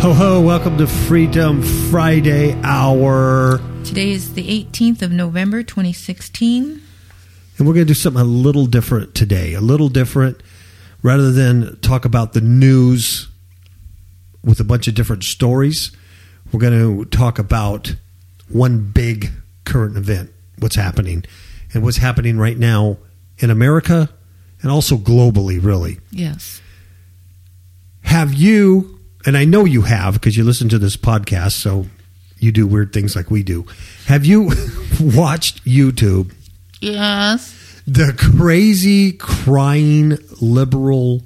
Ho ho, welcome to Freedom Friday Hour. Today is the 18th of November 2016. And we're going to do something a little different today. A little different. Rather than talk about the news with a bunch of different stories, we're going to talk about one big current event, what's happening, and what's happening right now in America and also globally, really. Yes. Have you, and I know you have because you listen to this podcast, so you do weird things like we do. Have you watched YouTube? Yes. The crazy crying liberal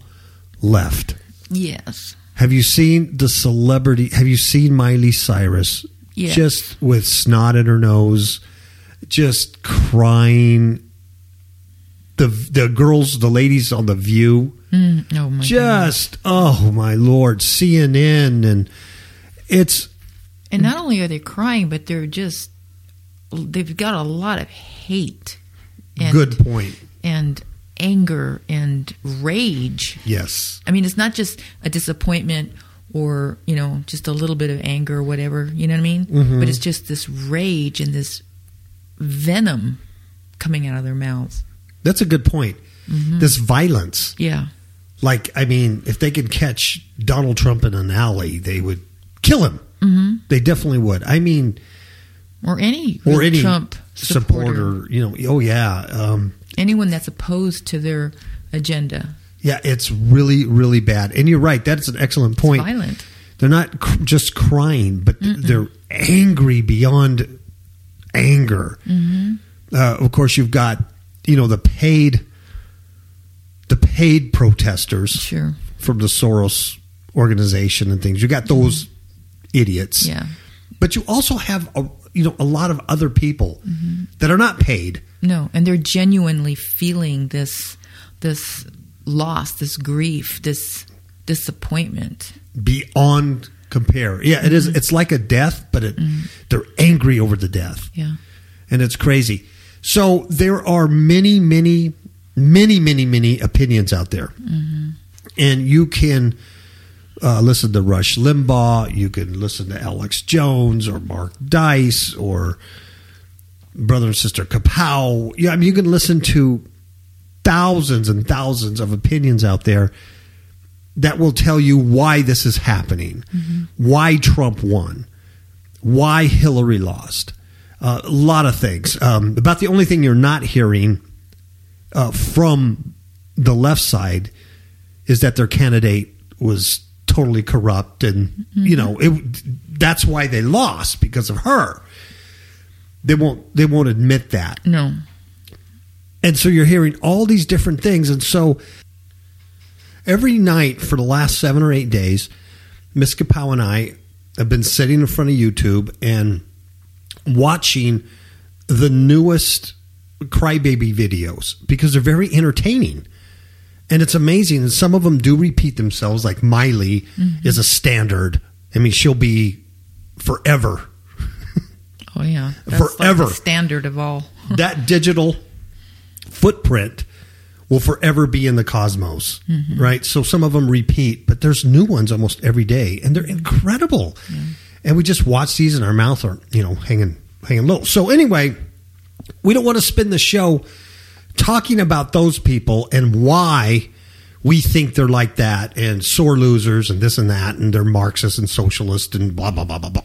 left. Yes. Have you seen the celebrity? Have you seen Miley Cyrus? Yes. Just with snot in her nose, just crying. The the girls, the ladies on the View, Mm, oh my just oh my lord, CNN, and it's And not only are they crying, but they're just they've got a lot of hate and good point. and anger and rage. Yes, I mean, it's not just a disappointment or, you know, just a little bit of anger or whatever, you know what I mean? Mm-hmm. But it's just this rage and this venom coming out of their mouths. that's a good point. Mm-hmm. This violence, Yeah. Like I mean, if they could catch Donald Trump in an alley, they would kill him. Mm-hmm. They definitely would. I mean, Or any or any Trump supporter. supporter, you know. Oh yeah, um, anyone that's opposed to their agenda. yeah. It's really, really bad. And you're right. That's an excellent point. Violent. They're not cr- just crying, but they're angry beyond anger. Mm-hmm. Uh, of course, you've got you know the paid, the paid protesters Sure. from the Soros organization and things. You got those idiots, Yeah. but you also have a you know a lot of other people Mm-hmm. that are not paid. No, and they're genuinely feeling this this loss, this grief, this disappointment. beyond compare. Yeah, it is. It's like a death, but it, they're angry over the death, Yeah. and it's crazy. So there are many, many, many, many, many opinions out there, and you can uh, listen to Rush Limbaugh. You can listen to Alex Jones or Mark Dice or brother and sister Kapow. Yeah, I mean, you can listen to thousands and thousands of opinions out there that will tell you why this is happening, why Trump won, why Hillary lost. Uh, a lot of things. Um, about the only thing you're not hearing uh, from the left side is that their candidate was totally corrupt, and you know it, that's why they lost because of her. They won't. They won't admit that. No. And so you're hearing all these different things. And so every night for the last seven or eight days, Miss Kapow and I have been sitting in front of YouTube and watching the newest crybaby videos because they're very entertaining. And it's amazing. And some of them do repeat themselves, like Miley mm-hmm. is a standard. I mean, she'll be forever. Oh yeah. That's like Forever. the standard of all. that digital footprint will forever be in the cosmos, mm-hmm. right? So some of them repeat, but there's new ones almost every day, and they're mm-hmm. incredible. And we just watch these, and our mouths are you know hanging hanging low. So anyway, we don't want to spend the show talking about those people and why we think they're like that and sore losers and this and that and they're Marxist and socialist and blah blah blah blah blah.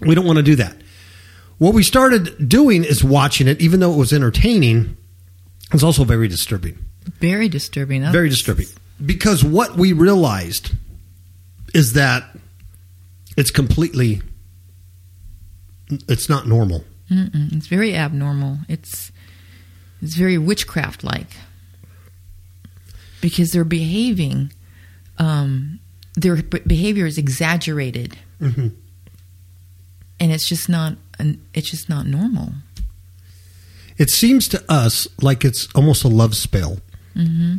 We don't want to do that. what we started doing is watching it, even though it was entertaining. It's also very disturbing. Very disturbing. Very disturbing. Because what we realized is that it's completely it's not normal. Mm-mm. It's very abnormal. It's it's very witchcraft like because they're behaving. Um, their behavior is exaggerated, Mhm. and it's just not. It's just not normal. It seems to us like it's almost a love spell. hmm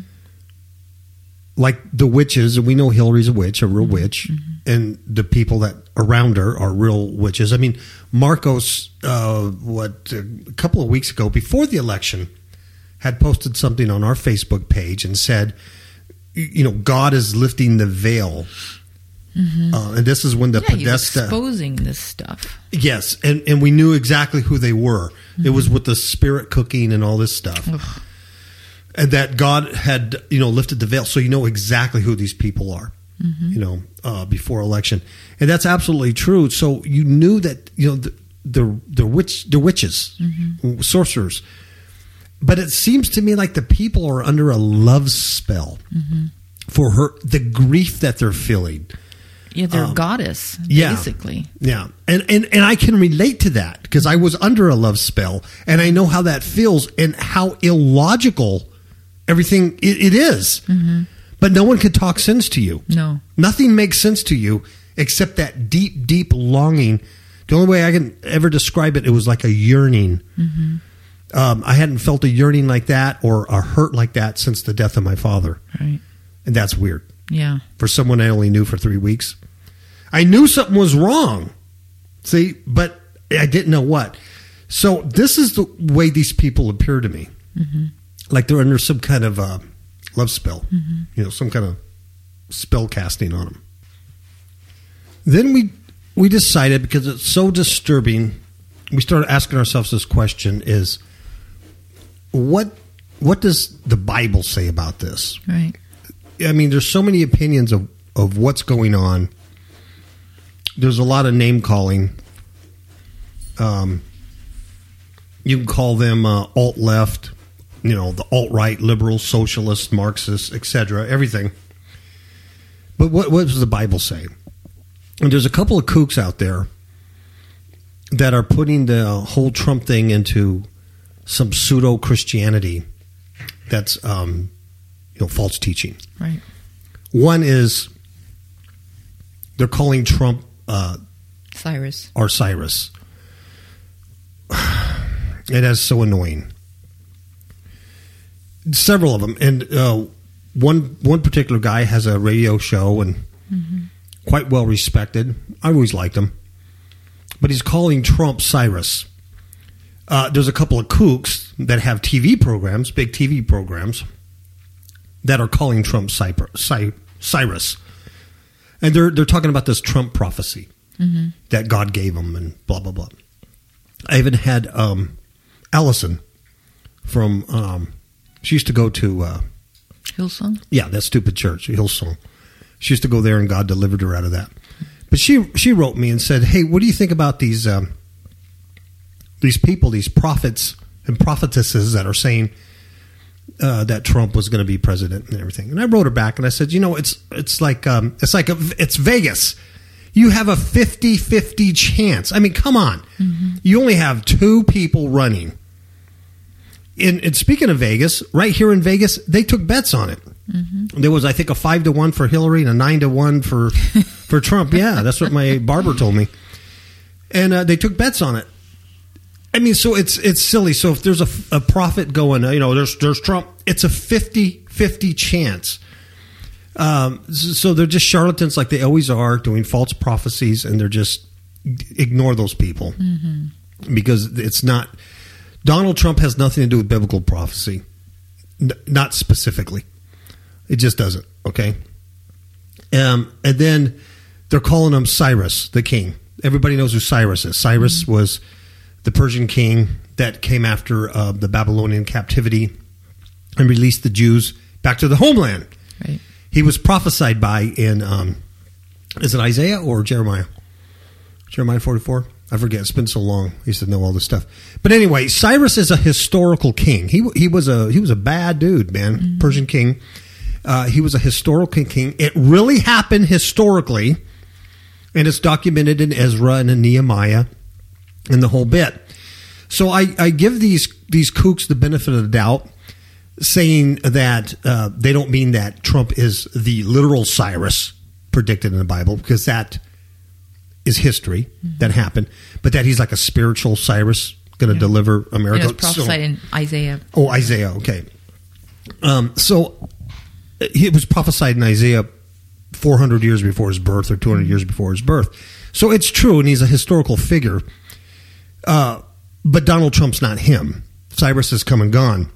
Like the witches, and we know Hillary's a witch, a real witch, and the people that around her are real witches. I mean, Marcos, uh, what a couple of weeks ago, before the election, had posted something on our Facebook page and said, you know, God is lifting the veil. Uh, and this is when the Yeah, Podesta. exposing this stuff. Yes, and, and we knew exactly who they were. It was with the spirit cooking and all this stuff. Ugh. And that God had, you know, lifted the veil. So you know exactly who these people are, you know, uh, before election. And that's absolutely true. So you knew that, you know, the, the, the, witch, the witches, sorcerers. But it seems to me like the people are under a love spell for her, the grief that they're feeling. Yeah, they're Um, goddess yeah. basically. Yeah. And, and, and I can relate to that because I was under a love spell and I know how that feels and how illogical everything it, it is. Mm-hmm. But no one can talk sense to you. No. Nothing makes sense to you except that deep, deep longing. The only way I can ever describe it, it was like a yearning. Mm-hmm. Um, I hadn't felt a yearning like that or a hurt like that since the death of my father. Right. And that's weird Yeah. for someone I only knew for three weeks. I knew something was wrong. See, but I didn't know what. So this is the way these people appear to me, mm-hmm. Like they're under some kind of uh, love spell, you know, some kind of spell casting on them. Then we we decided because it's so disturbing, we started asking ourselves this question: Is what what does the Bible say about this? Right. I mean, there's so many opinions of, of what's going on. There's a lot of name calling. Um, you can call them uh, alt left, you know, the alt right, liberal, socialist, Marxist, etc. Everything. But what, what does the Bible say? And there's a couple of kooks out there that are putting the whole Trump thing into some pseudo Christianity that's um, you know false teaching. Right. One is they're calling Trump uh, Cyrus. or Cyrus. It is so annoying. Several of them, and uh, one one particular guy has a radio show and quite well respected. I always liked him, but he's calling Trump Cyrus. Uh, there's a couple of kooks that have TV programs, big TV programs, that are calling Trump Cyrus, and they're they're talking about this Trump prophecy that God gave him, and blah blah blah. I even had um, Allison from. Um, she used to go to uh, Hillsong. yeah that stupid church Hillsong. She used to go there, and God delivered her out of that. But she she wrote me and said, "Hey, what do you think about these um, these people, these prophets and prophetesses that are saying uh, that Trump was going to be president and everything?" And I wrote her back and I said, "You know, it's it's like um, it's like a, it's Vegas. You have a 50-50 chance. I mean, come on. You only have two people running." In, and speaking of Vegas, right here in Vegas, they took bets on it. There was, I think, a five to one for Hillary and a nine to one for for Trump. Yeah, that's what my barber told me. And uh, they took bets on it. I mean, so it's it's silly. So if there's a, a prophet going, uh, you know, there's there's Trump. It's a 50-50 chance. Um, so they're just charlatans, like they always are, doing false prophecies, and they're just ignore those people because it's not. Donald Trump has nothing to do with biblical prophecy, N- not specifically. It just doesn't. Okay. Um, and then they're calling him Cyrus, the king. Everybody knows who Cyrus is. Cyrus was the Persian king that came after uh, the Babylonian captivity and released the Jews back to the homeland. Right. He was prophesied by in um, is it Isaiah or Jeremiah? Jeremiah forty four. I forget. It's been so long. I used to know all this stuff. But anyway, Cyrus is a historical king. He he was a he was a bad dude, man. Persian king. Uh, he was a historical king. It really happened historically, and it's documented in Ezra and in Nehemiah, and the whole bit. So I, I give these these kooks the benefit of the doubt, saying that uh, they don't mean that Trump is the literal Cyrus predicted in the Bible, because that is history that happened, but that he's like a spiritual Cyrus going to Yeah. deliver It America. was prophesied So- in Isaiah. Oh, Isaiah. Okay. Um, so it was prophesied in Isaiah 400 years before his birth or 200 years before his birth. So it's true, and he's a historical figure. Uh, but Donald Trump's not him. Cyrus has come and gone.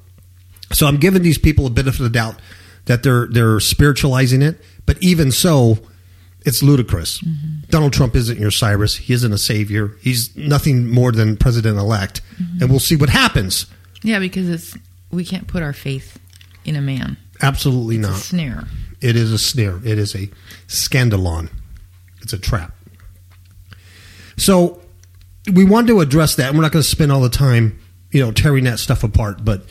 So I'm giving these people a benefit of the doubt that they're they're spiritualizing it. But even so, it's ludicrous. Mm-hmm. Donald Trump isn't your Cyrus. He isn't a savior. He's nothing more than president elect. Mm-hmm. And we'll see what happens. Yeah, because it's we can't put our faith in a man. Absolutely not. It's a not. snare. It is a snare. It is a scandalon. It's a trap. So we want to address that. and We're not going to spend all the time, you know, tearing that stuff apart. But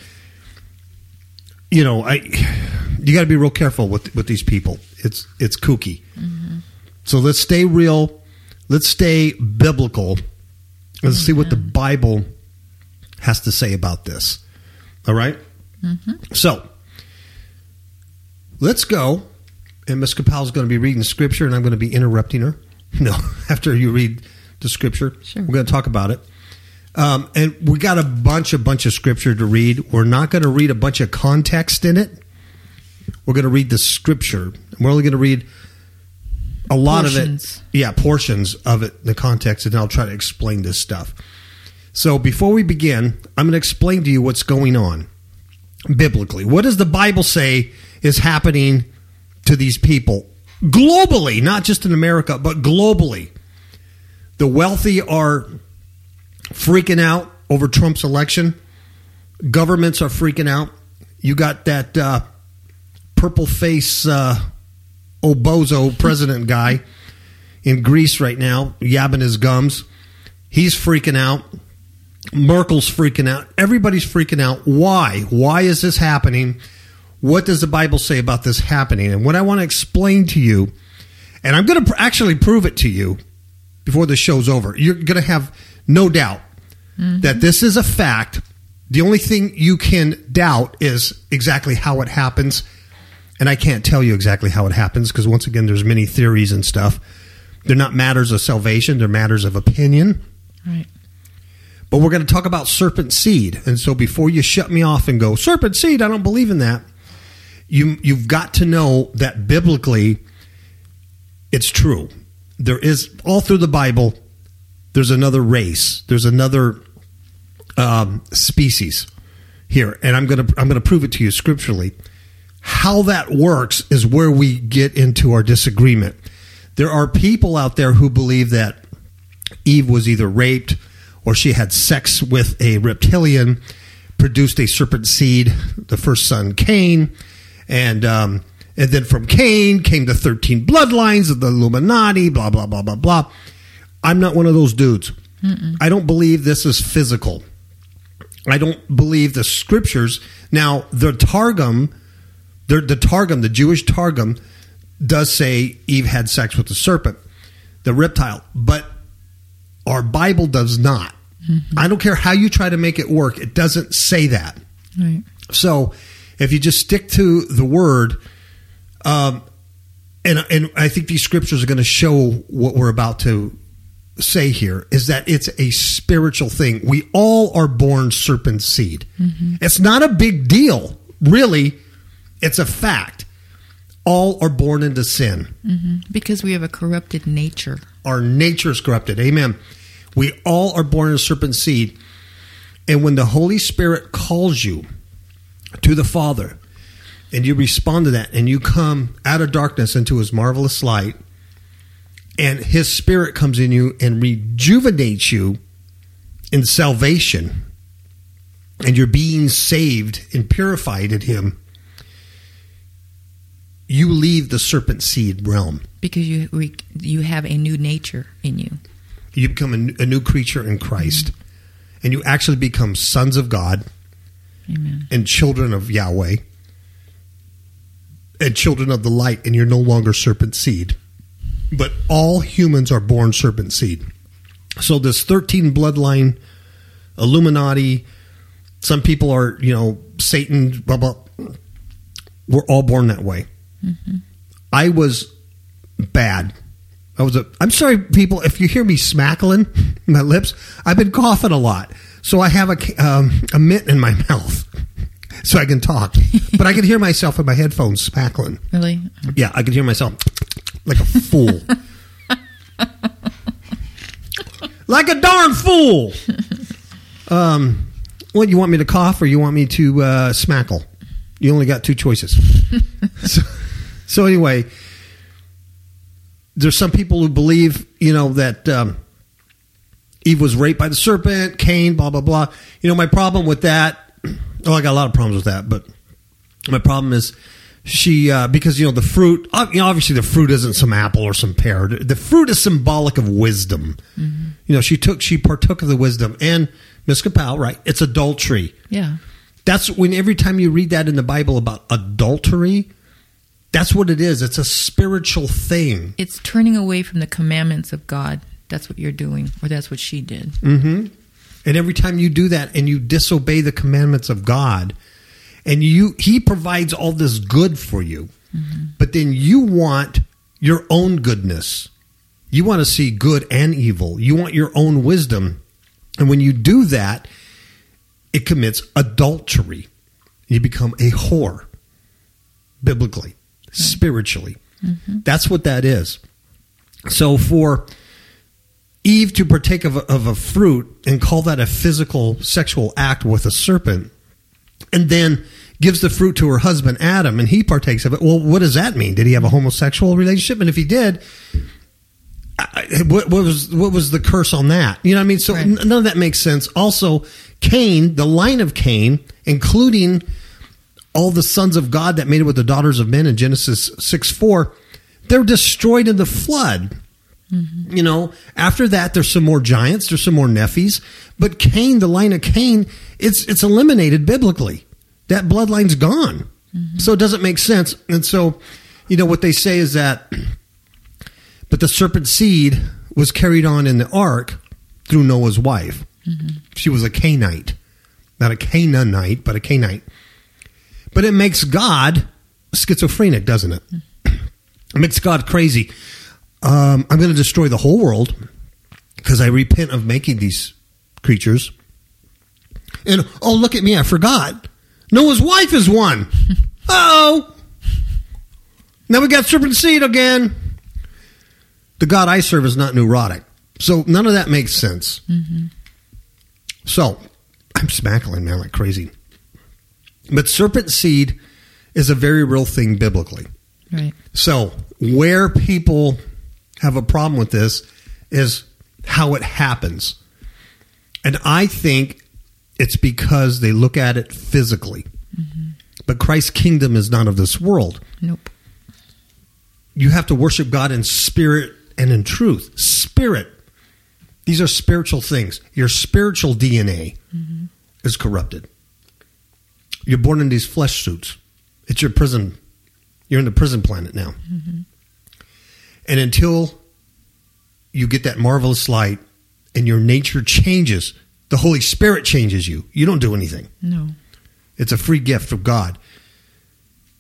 you know, I you got to be real careful with with these people. It's it's kooky. Mm-hmm. So let's stay real. Let's stay biblical. Let's see what the Bible has to say about this. All right? So let's go. And Miss Kapow is going to be reading scripture, and I'm going to be interrupting her. No, after you read the scripture, Sure. we're going to talk about it. Um, and we got a bunch, a bunch of scripture to read. We're not going to read a bunch of context in it. We're going to read the scripture. We're only going to read a lot of it. Yeah, portions of it, the context, and I'll try to explain this stuff. So before we begin, I'm going to explain to you what's going on biblically. What does the Bible say is happening to these people globally, not just in America, but globally? The wealthy are freaking out over Trump's election. Governments are freaking out. You got that uh, purple face uh, Obozo president guy in Greece right now, yabbing his gums. He's freaking out. Merkel's freaking out. Everybody's freaking out. Why? Why is this happening? What does the Bible say about this happening? And what I want to explain to you, and I'm going to pr- actually prove it to you before the show's over. You're going to have no doubt mm-hmm. that this is a fact. The only thing you can doubt is exactly how it happens. And I can't tell you exactly how it happens because once again, there's many theories and stuff. They're not matters of salvation; they're matters of opinion. Right. But we're going to talk about serpent seed. And so before you shut me off and go, serpent seed, I don't believe in that, you, you've got to know that biblically it's true. There is, all through the Bible, there's another race, there's another um, species here. And I'm to, I'm going to prove it to you scripturally. How that works is where we get into our disagreement. There are people out there who believe that Eve was either raped or she had sex with a reptilian, produced a serpent seed, the first son Cain, and um, and then from Cain came the thirteen bloodlines of the Illuminati, blah blah blah blah blah. I'm not one of those dudes. I don't believe this is physical. I don't believe the scriptures. Now the Targum, the, the Targum, the Jewish Targum, does say Eve had sex with the serpent, the reptile, but our Bible does not. I don't care how you try to make it work; it doesn't say that. Right. So, if you just stick to the word, um, and and I think these scriptures are going to show what we're about to say here is that it's a spiritual thing. We all are born serpent seed. It's not a big deal, really. It's a fact. All are born into sin. Mm-hmm. Because we have a corrupted nature. Our nature is corrupted. Amen. We all are born in a serpent seed. And when the Holy Spirit calls you to the Father, and you respond to that, and you come out of darkness into his marvelous light, and his spirit comes in you and rejuvenates you in salvation, and you're being saved and purified in him, you leave the serpent seed realm. Because you you have a new nature in you. You become a, a new creature in Christ, and you actually become sons of God Amen. and children of Yahweh and children of the light, and you're no longer serpent seed. But all humans are born serpent seed. So this 13 bloodline, Illuminati, some people are, you know, Satan, blah, blah. We're all born that way. I was bad. I was a. I'm sorry, people, if you hear me smackling my lips, I've been coughing a lot, so I have a um, a mitt in my mouth, so I can talk. but I can hear myself in my headphones smackling. Really? Yeah, I can hear myself like a fool, like a darn fool. Um, what you want me to cough or you want me to uh, smackle? You only got two choices. so, so anyway, there's some people who believe, you know, that um, Eve was raped by the serpent, Cain, blah blah blah. You know, my problem with that. Oh, I got a lot of problems with that, but my problem is she uh, because you know the fruit. uh, You know, obviously the fruit isn't some apple or some pear. The fruit is symbolic of wisdom. You know, she took she partook of the wisdom and Miss Kapow, right? It's adultery. Yeah. That's when every time you read that in the Bible about adultery, that's what it is. It's a spiritual thing. It's turning away from the commandments of God. That's what you're doing, or that's what she did. Mm-hmm. And every time you do that and you disobey the commandments of God, and you he provides all this good for you, mm-hmm. but then you want your own goodness. You want to see good and evil. You want your own wisdom. And when you do that, it commits adultery. You become a whore, biblically, spiritually. That's what that is. So for Eve to partake of a, of a fruit and call that a physical sexual act with a serpent, and then gives the fruit to her husband Adam, and he partakes of it. Well, what does that mean? Did he have a homosexual relationship? And if he did, I- what, what was what was the curse on that? You know what I mean? So Right. n- none of that makes sense. Also, Cain, the line of Cain, including all the sons of God that made it with the daughters of men in Genesis 6 4, they're destroyed in the flood. Mm-hmm. You know, after that, there's some more giants, there's some more Nephis, but Cain, the line of Cain, it's it's eliminated biblically. That bloodline's gone, mm-hmm. so it doesn't make sense. And so, you know, what they say is that, but the serpent seed was carried on in the ark through Noah's wife. Mm-hmm. She was a Cainite, not a Canaanite, but a Cainite. But it makes God schizophrenic, doesn't it? It makes God crazy. Um, I'm going to destroy the whole world because I repent of making these creatures. And oh, look at me! I forgot. Noah's wife is one. Oh, now we got serpent seed again. The God I serve is not neurotic, so none of that makes sense. So I'm smackling now like crazy. But serpent seed is a very real thing biblically. Right. So, where people have a problem with this is how it happens. And I think it's because they look at it physically. Mm-hmm. But Christ's kingdom is not of this world. Nope. You have to worship God in spirit and in truth. Spirit. These are spiritual things. Your spiritual DNA mm-hmm. is corrupted. You're born in these flesh suits. It's your prison. You're in the prison planet now. Mm-hmm. And until you get that marvelous light and your nature changes, the Holy Spirit changes you. You don't do anything. No. It's a free gift from God.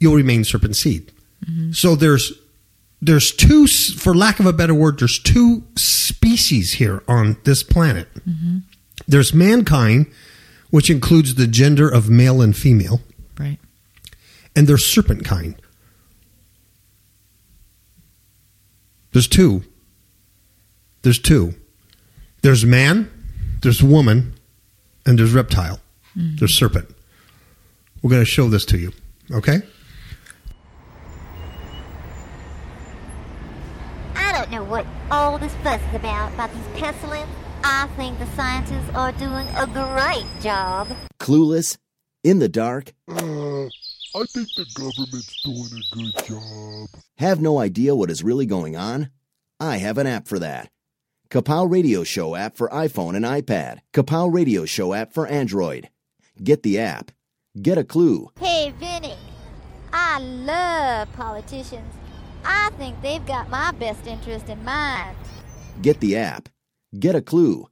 You'll remain serpent seed. Mm-hmm. So there's there's two, for lack of a better word, there's two species here on this planet. Mm-hmm. There's mankind, which includes the gender of male and female, Right. and there's serpent kind. There's two. There's two. There's man, there's woman, and there's reptile. Mm. There's serpent. We're going to show this to you. Okay? I don't know what all this fuss is about, about these pestilence. I think the scientists are doing a great job. Clueless? In the dark? Uh, I think the government's doing a good job. Have no idea what is really going on? I have an app for that. Kapow Radio Show app for iPhone and iPad. Kapow Radio Show app for Android. Get the app. Get a clue. Hey, Vinny. I love politicians. I think they've got my best interest in mind. Get the app. Get a clue.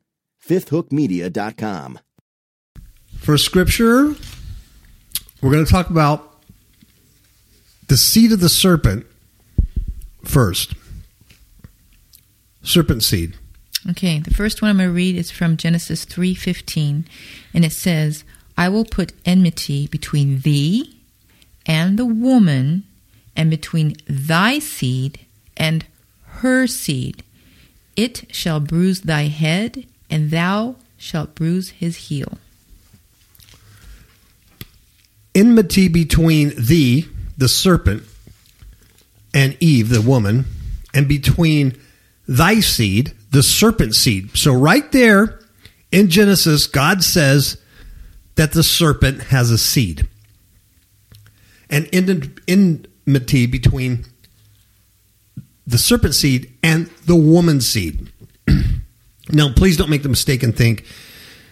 FifthHookMedia.com. For scripture, we're going to talk about the seed of the serpent first. Serpent seed. Okay, the first one I'm going to read is from Genesis 3:15, and it says, "I will put enmity between thee and the woman, and between thy seed and her seed. It shall bruise thy head, and thou shalt bruise his heel." Enmity between thee, the serpent, and Eve, the woman, and between thy seed, the serpent seed. So, right there in Genesis, God says that the serpent has a seed. And enmity between the serpent seed and the woman's seed. now, please don't make the mistake and think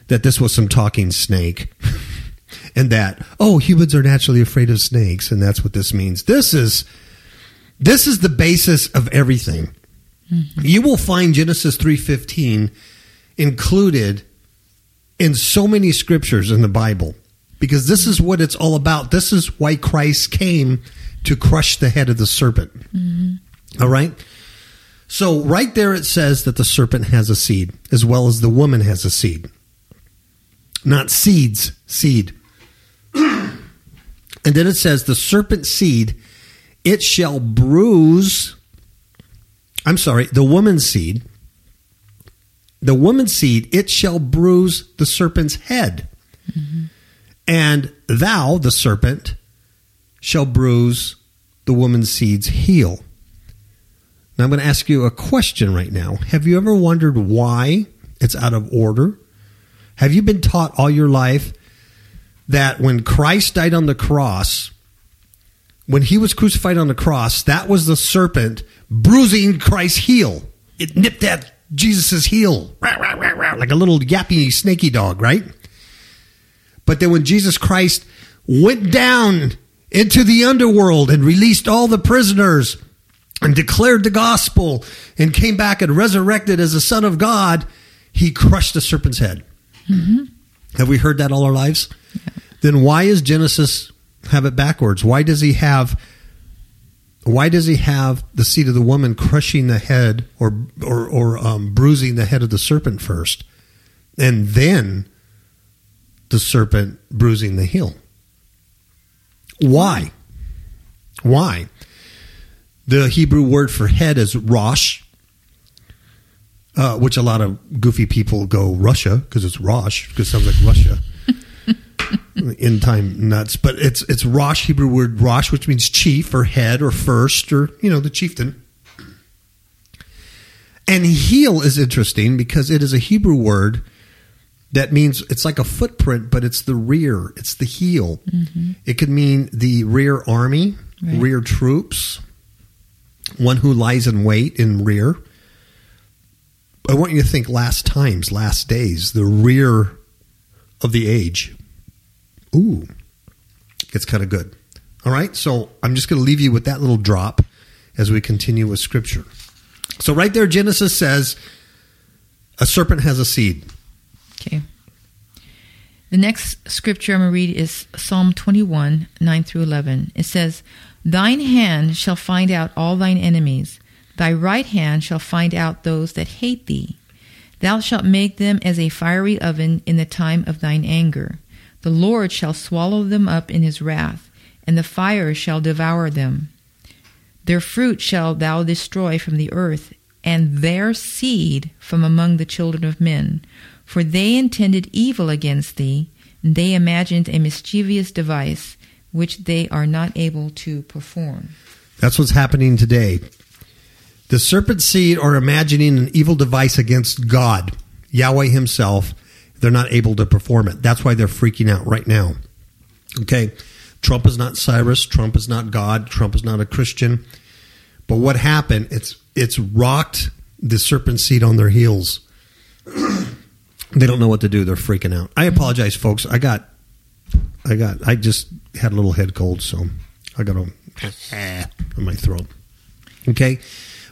that this was some talking snake. and that, oh, humans are naturally afraid of snakes, and that's what this means. This is this is the basis of everything. Mm-hmm. You will find Genesis 3:15 included in so many scriptures in the Bible because this is what it's all about. This is why Christ came to crush the head of the serpent. Mm-hmm. All right? So right there it says that the serpent has a seed as well as the woman has a seed. Not seeds, seed. and then it says the serpent seed it shall bruise I'm sorry, the woman's seed, the woman's seed, it shall bruise the serpent's head. Mm-hmm. And thou, the serpent, shall bruise the woman's seed's heel. Now I'm going to ask you a question right now. Have you ever wondered why it's out of order? Have you been taught all your life that when Christ died on the cross, when he was crucified on the cross, that was the serpent bruising Christ's heel. It nipped at Jesus' heel, like a little yappy, snaky dog, right? But then when Jesus Christ went down into the underworld and released all the prisoners and declared the gospel and came back and resurrected as the Son of God, he crushed the serpent's head. Have we heard that all our lives? Then why is Genesis have it backwards? Why does he have why does he have the seed of the woman crushing the head or or, or um, bruising the head of the serpent first, and then the serpent bruising the heel? Why? Why? The Hebrew word for head is rosh, uh, which a lot of goofy people go Russia because it's Rosh because it sounds like Russia. End time nuts, but it's it's Rosh Hebrew word Rosh, which means chief or head or first or you know the chieftain. And heel is interesting because it is a Hebrew word that means it's like a footprint, but it's the rear, it's the heel. It could mean the rear army, Right. rear troops, one who lies in wait in rear. I want you to think last times, last days, the rear of the age. Ooh, it's kind of good. All right, so I'm just going to leave you with that little drop as we continue with Scripture. So, right there, Genesis says a serpent has a seed. Okay. The next scripture I'm going to read is Psalm 21, 9 through 11. It says, Thine hand shall find out all thine enemies, thy right hand shall find out those that hate thee. Thou shalt make them as a fiery oven in the time of thine anger. The Lord shall swallow them up in his wrath, and the fire shall devour them. Their fruit shalt thou destroy from the earth, and their seed from among the children of men. For they intended evil against thee, and they imagined a mischievous device, which they are not able to perform. That's what's happening today. The serpent seed are imagining an evil device against God, Yahweh Himself. They're not able to perform it. That's why they're freaking out right now. Okay. Trump is not Cyrus. Trump is not God. Trump is not a Christian. But what happened? It's it's rocked the serpent seed on their heels. they don't know what to do. They're freaking out. I apologize, folks. I got, I got, I just had a little head cold, so I got a in my throat. Okay,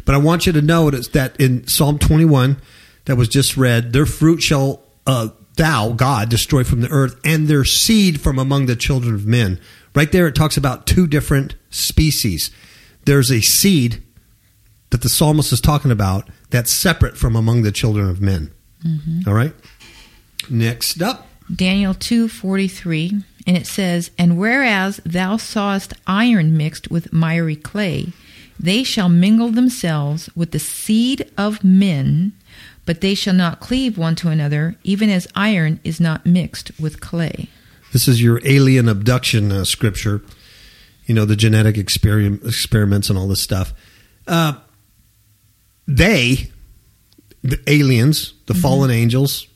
but I want you to notice that in Psalm 21 that was just read, their fruit shall uh, thou God destroy from the earth, and their seed from among the children of men. Right there, it talks about two different species. There's a seed that the psalmist is talking about that's separate from among the children of men. All right. Next up. Daniel 2:43 and it says and whereas thou sawest iron mixed with miry clay they shall mingle themselves with the seed of men but they shall not cleave one to another even as iron is not mixed with clay. This is your alien abduction uh, scripture. You know, the genetic experim- experiments and all this stuff. Uh, they, the aliens, the fallen angels,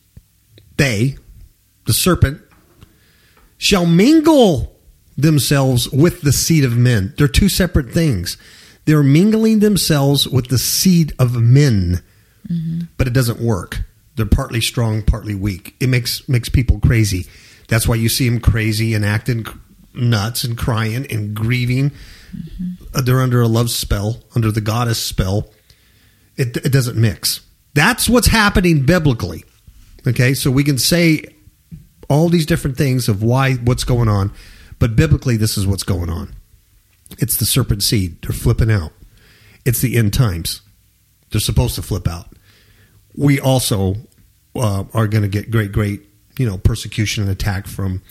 they, the serpent, shall mingle themselves with the seed of men. They're two separate things. They're mingling themselves with the seed of men, but it doesn't work. They're partly strong, partly weak. It makes makes people crazy. That's why you see them crazy and acting nuts and crying and grieving. Uh, They're under a love spell, under the goddess spell. It, it doesn't mix. That's what's happening biblically. Okay, so we can say all these different things of why what's going on, but biblically, this is what's going on. It's the serpent seed. They're flipping out. It's the end times. They're supposed to flip out. We also uh, are going to get great, great, you know, persecution and attack from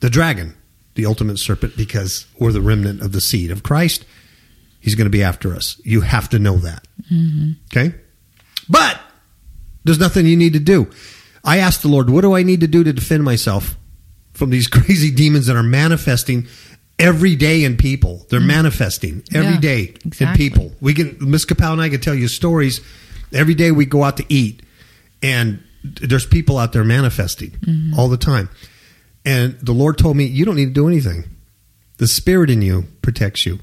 the dragon, the ultimate serpent, because we're the remnant of the seed of Christ. He's going to be after us. You have to know that. Okay? But there's nothing you need to do. I asked the Lord, what do I need to do to defend myself from these crazy demons that are manifesting every day in people? They're mm. manifesting every Yeah, day in people. We can, Miss Kapow and I can tell you stories. Every day we go out to eat, and there's people out there manifesting mm-hmm. all the time. And the Lord told me, you don't need to do anything. The spirit in you protects you.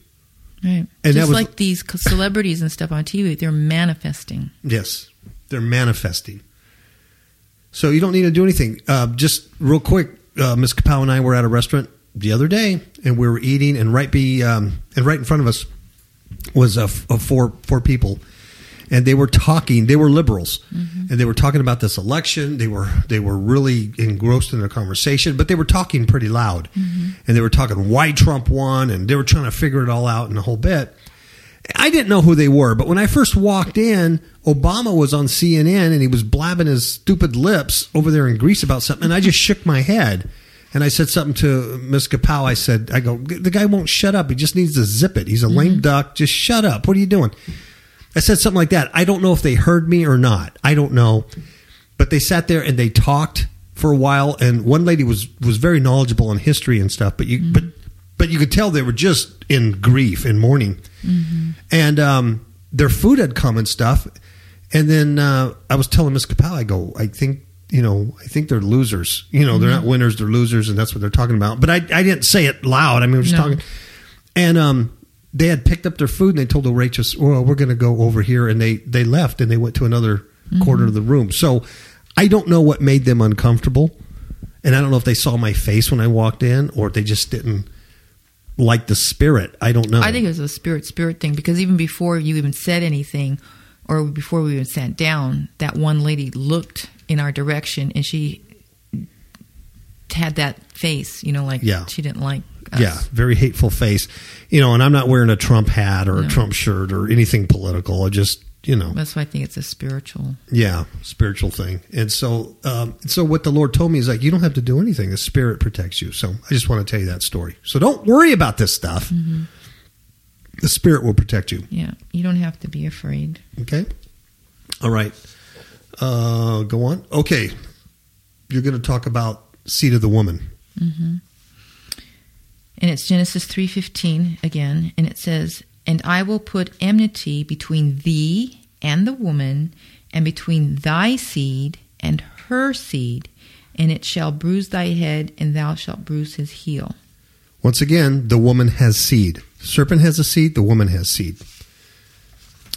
Right. And that Just was- like these celebrities and stuff on TV, they're manifesting. Yes, they're manifesting. So you don't need to do anything. Uh, just real quick, uh, Miss Kapow and I were at a restaurant the other day, and we were eating, and right be um, and right in front of us was uh, f- uh, four four people, and they were talking. They were liberals, and they were talking about this election. They were they were really engrossed in their conversation, but they were talking pretty loud, and they were talking why Trump won, and they were trying to figure it all out in a whole bit. I didn't know who they were, but when I first walked in, Obama was on CNN and he was blabbing his stupid lips over there in Greece about something, and I just shook my head. And I said something to Miss Kapow. I said, I go, the guy won't shut up. He just needs to zip it. He's a lame mm-hmm. duck. Just shut up. What are you doing? I said something like that. I don't know if they heard me or not. I don't know. But they sat there and they talked for a while. And one lady was was very knowledgeable on history and stuff. But you but mm-hmm. But you could tell they were just in grief and mourning. And um, their food had come and stuff. And then uh, I was telling Miss Kapow, I go, I think you know, I think they're losers. You know, they're not winners, they're losers, and that's what they're talking about. But I, I didn't say it loud. I mean, we were just No. talking. And um, they had picked up their food and they told the waitress, "Well, we're going to go over here," and they they left and they went to another corner of the room. So I don't know what made them uncomfortable, and I don't know if they saw my face when I walked in or if they just didn't like the spirit. I don't know. I think it was a spirit spirit thing because even before you even said anything or before we even sat down, that one lady looked in our direction and she had that face, you know, like Yeah. she didn't like us. Yeah, very hateful face. You know, and I'm not wearing a Trump hat or a Trump shirt or anything political. I just, you know, That's why I think it's a spiritual. yeah, spiritual thing. And so, um, so what the Lord told me is like, you don't have to do anything. The Spirit protects you. So I just want to tell you that story. So don't worry about this stuff. The Spirit will protect you. Yeah. You don't have to be afraid. Okay. All right. Uh, go on. Okay. You're going to talk about seed of the woman. And it's Genesis 3:15 again, and it says, "And I will put enmity between thee and the woman, and between thy seed and her seed, and it shall bruise thy head, and thou shalt bruise his heel." Once again, the woman has seed. Serpent has a seed. The woman has seed.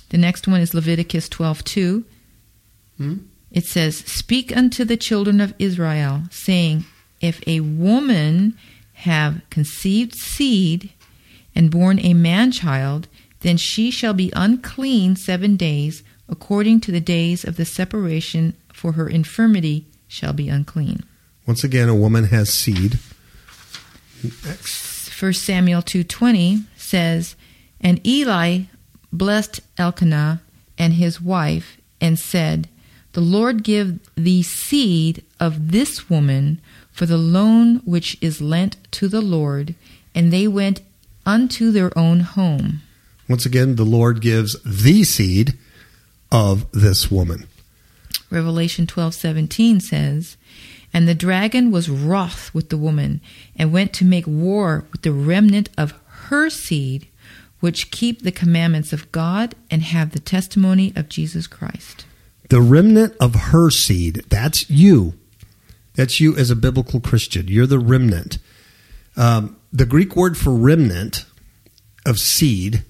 The next one is Leviticus 12:2. Hmm? It says, "Speak unto the children of Israel, saying, If a woman have conceived seed and born a man child, then she shall be unclean seven days, according to the days of the separation, for her infirmity shall be unclean." Once again, a woman has seed. Next. 1 Samuel 2:20 says, "And Eli blessed Elkanah and his wife and said, The Lord give thee seed of this woman for the loan which is lent to the Lord, and they went unto their own home." Once again, the Lord gives the seed of this woman. Revelation 12:17 says, "And the dragon was wroth with the woman and went to make war with the remnant of her seed, which keep the commandments of God and have the testimony of Jesus Christ." The remnant of her seed, that's you. That's you as a biblical Christian. You're the remnant. Um, the Greek word for remnant of seed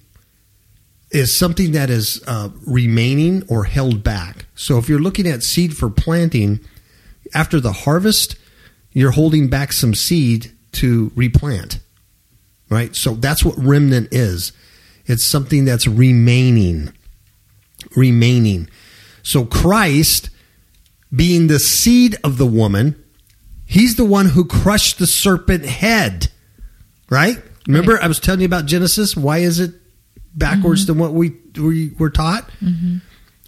is something that is uh, remaining or held back. So if you're looking at seed for planting, after the harvest, you're holding back some seed to replant. Right? So that's what remnant is. It's something that's remaining. Remaining. So Christ, being the seed of the woman, he's the one who crushed the serpent head. Right? Remember, I was telling you about Genesis. Why is it backwards mm-hmm. than what we, we were taught? Mm-hmm.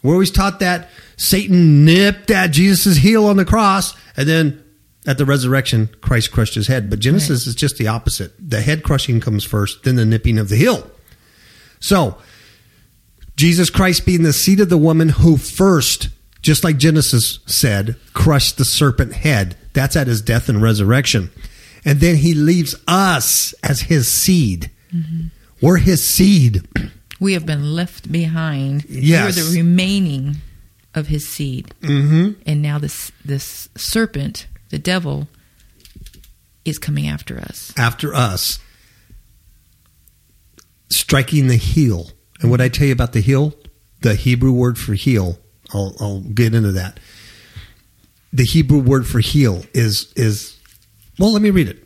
We're always taught that Satan nipped at Jesus' heel on the cross, and then at the resurrection, Christ crushed his head. But Genesis is just the opposite. The head crushing comes first, then the nipping of the heel. So, Jesus Christ being the seed of the woman who first, just like Genesis said, crushed the serpent head. That's at his death and resurrection. And then he leaves us as his seed. We're his seed. We have been left behind. Yes. We're the remaining of his seed. Mm-hmm. And now this this serpent, the devil, is coming after us. After us, striking the heel. And what I tell you about the heel, the Hebrew word for heel, I'll, I'll get into that. The Hebrew word for heel is is well. Let me read it.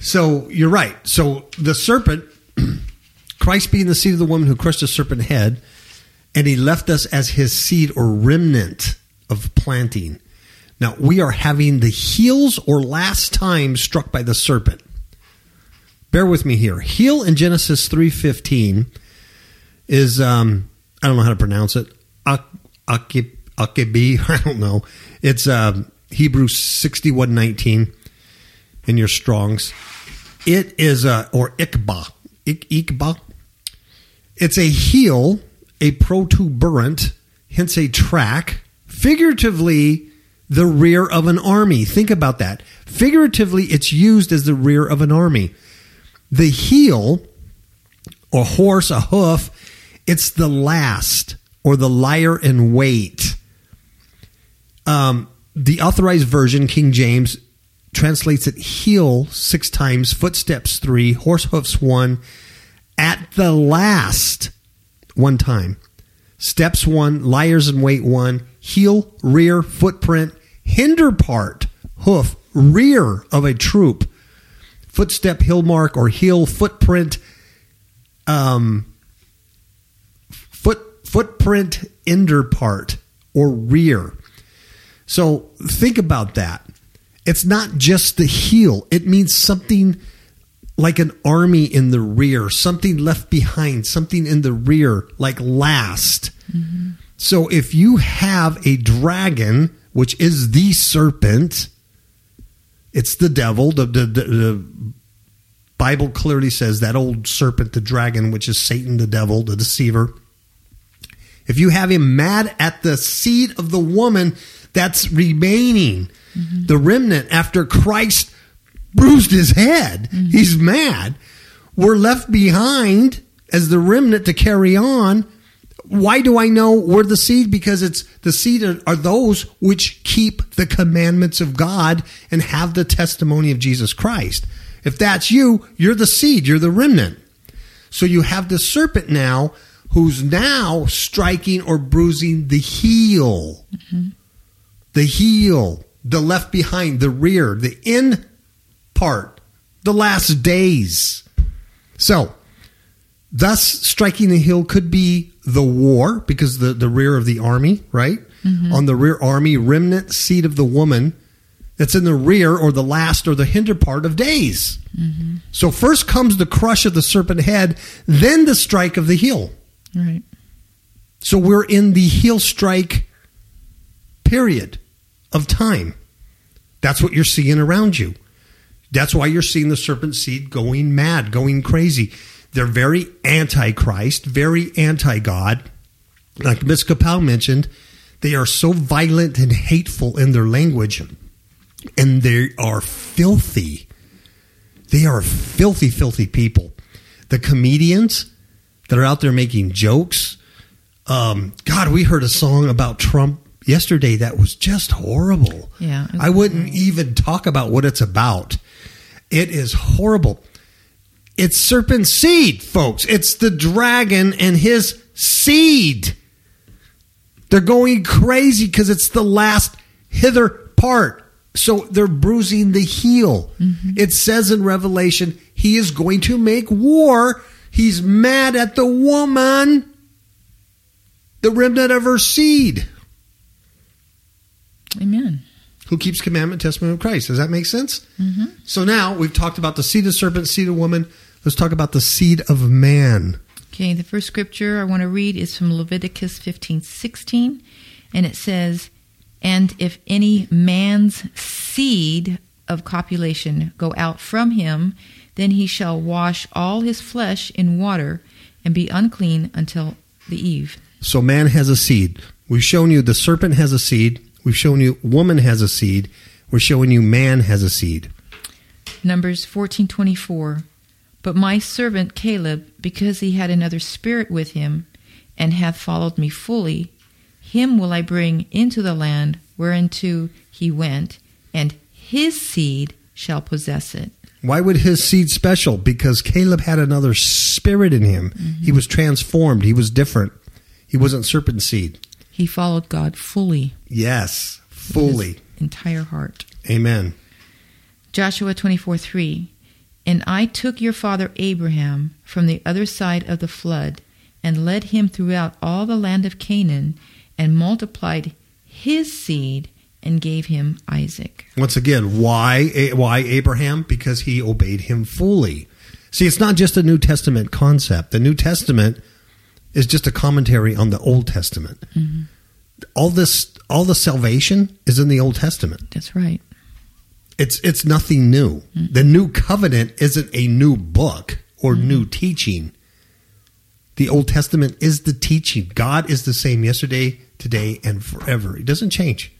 So you're right. So the serpent, Christ being the seed of the woman who crushed the serpent head, and he left us as his seed or remnant of planting. Now we are having the heels or last time struck by the serpent. Bear with me here. Heel in Genesis three fifteen is um, I don't know how to pronounce it. Ak- Akib I don't know. It's um, Hebrew sixty one nineteen in your Strong's. It is a or ikba Ik, ikba. It's a heel, a protuberant, hence a track. Figuratively, the rear of an army. Think about that. Figuratively, it's used as the rear of an army. The heel, a horse, a hoof, it's the last or the liar in wait. Um, the authorized version, King James, translates it heel six times, footsteps three, horse hoofs one, at the last one time. Steps one, liars and wait one, heel, rear, footprint, hinder part, hoof, rear of a troop, footstep, heel mark, or heel footprint, um, foot footprint, hinder part, or rear. So think about that. It's not just the heel, it means something like an army in the rear, something left behind, something in the rear, like last. Mm-hmm. So if you have a dragon, which is the serpent, it's the devil. The, the, the, the Bible clearly says that old serpent, the dragon, which is Satan, the devil, the deceiver. If you have him mad at the seed of the woman that's remaining, Mm-hmm. the remnant after Christ bruised his head, mm-hmm. he's mad. We're left behind as the remnant to carry on. Why do I know we're the seed? Because it's the seed are, are those which keep the commandments of God and have the testimony of Jesus Christ. If that's you, you're the seed, you're the remnant. So you have the serpent now who's now striking or bruising the heel. Mm-hmm. The heel, the left behind, the rear, the in part, the last days. So, thus striking the heel could be the war because the, the rear of the army, right? Mm-hmm. On the rear army, remnant seed of the woman that's in the rear or the last or the hinder part of days. Mm-hmm. So first comes the crush of the serpent head, then the strike of the heel. Right. So we're in the heel strike period of time. That's what you're seeing around you. That's why you're seeing the serpent seed going mad, going crazy. They're very anti-Christ, very anti-God. Like Miss Capel mentioned, they are so violent and hateful in their language, and they are filthy. They are filthy, filthy people. The comedians that are out there making jokes. Um, God, we heard a song about Trump yesterday that was just horrible. Yeah. I wouldn't even talk about what it's about. It is horrible. It's serpent seed, folks. It's the dragon and his seed. They're going crazy because it's the last hither part. So they're bruising the heel. Mm-hmm. It says in Revelation, he is going to make war. He's mad at the woman, the remnant of her seed, Amen. who keeps commandment, testimony of Christ. Does that make sense? Mm-hmm. So now we've talked about the seed of serpent, seed of woman. Let's talk about the seed of man. Okay, the first scripture I want to read is from Leviticus fifteen sixteen, and it says, And if any man's seed of copulation go out from him, then he shall wash all his flesh in water and be unclean until the eve. So man has a seed. We've shown you the serpent has a seed. We've shown you woman has a seed. We're showing you man has a seed. Numbers 14:24 But my servant Caleb because he had another spirit with him and hath followed me fully him will I bring into the land whereinto he went and his seed shall possess it Why would his seed special? Because Caleb had another spirit in him. He mm-hmm. was transformed. He was different. He wasn't serpent seed. He followed God fully Yes, fully. entire heart Amen. Joshua 24 3. And I took your father Abraham from the other side of the flood, and led him throughout all the land of Canaan, and multiplied his seed, and gave him Isaac. Once again, why why Abraham? Because he obeyed him fully. See, it's not just a New Testament concept. The New Testament is just a commentary on the Old Testament. Mm-hmm. All this all the salvation is in the Old Testament. That's right. It's it's nothing new. Mm-hmm. The new covenant isn't a new book or mm-hmm. new teaching. The Old Testament is the teaching. God is the same yesterday, today, and forever. It doesn't change.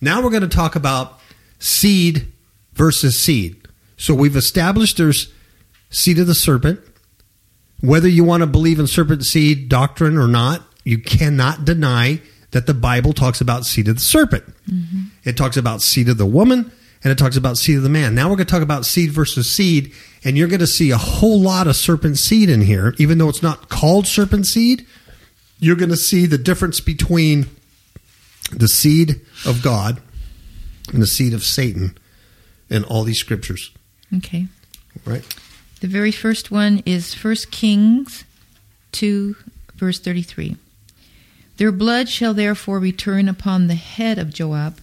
Now we're going to talk about seed versus seed. So we've established there's seed of the serpent. Whether you want to believe in serpent seed doctrine or not, you cannot deny that the Bible talks about seed of the serpent. Mm-hmm. It talks about seed of the woman and it talks about seed of the man. Now we're going to talk about seed versus seed, and you're going to see a whole lot of serpent seed in here, even though it's not called serpent seed. You're going to see the difference between the seed of God and the seed of Satan in all these scriptures. Okay. Right? The very first one is 1 Kings 2, verse 33. Their blood shall therefore return upon the head of Joab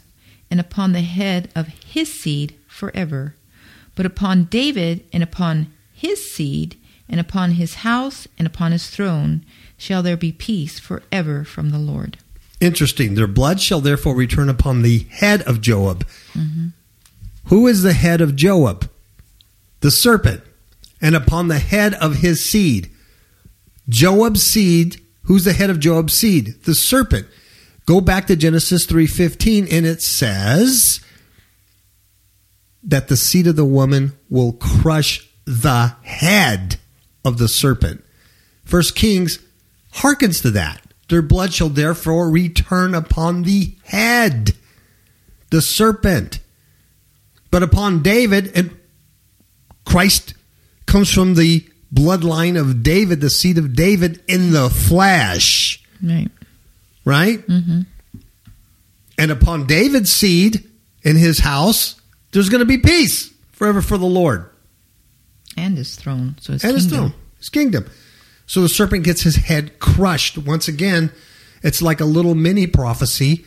and upon the head of his seed forever. But upon David and upon his seed and upon his house and upon his throne shall there be peace forever from the Lord. Interesting. Their blood shall therefore return upon the head of Joab. Mm-hmm. Who is the head of Joab? The serpent. And upon the head of his seed. Joab's seed. Who's the head of Joab's seed? The serpent. Go back to Genesis 3:15 and it says that the seed of the woman will crush the head of the serpent. First Kings hearkens to that. Their blood shall therefore return upon the head, the serpent. But upon David, and Christ comes from the bloodline of David, the seed of David in the flesh, Right. right? Mm-hmm. And upon David's seed in his house, there's going to be peace forever for the Lord And his throne. So his and his kingdom. throne, his kingdom. So the serpent gets his head crushed. Once again, it's like a little mini prophecy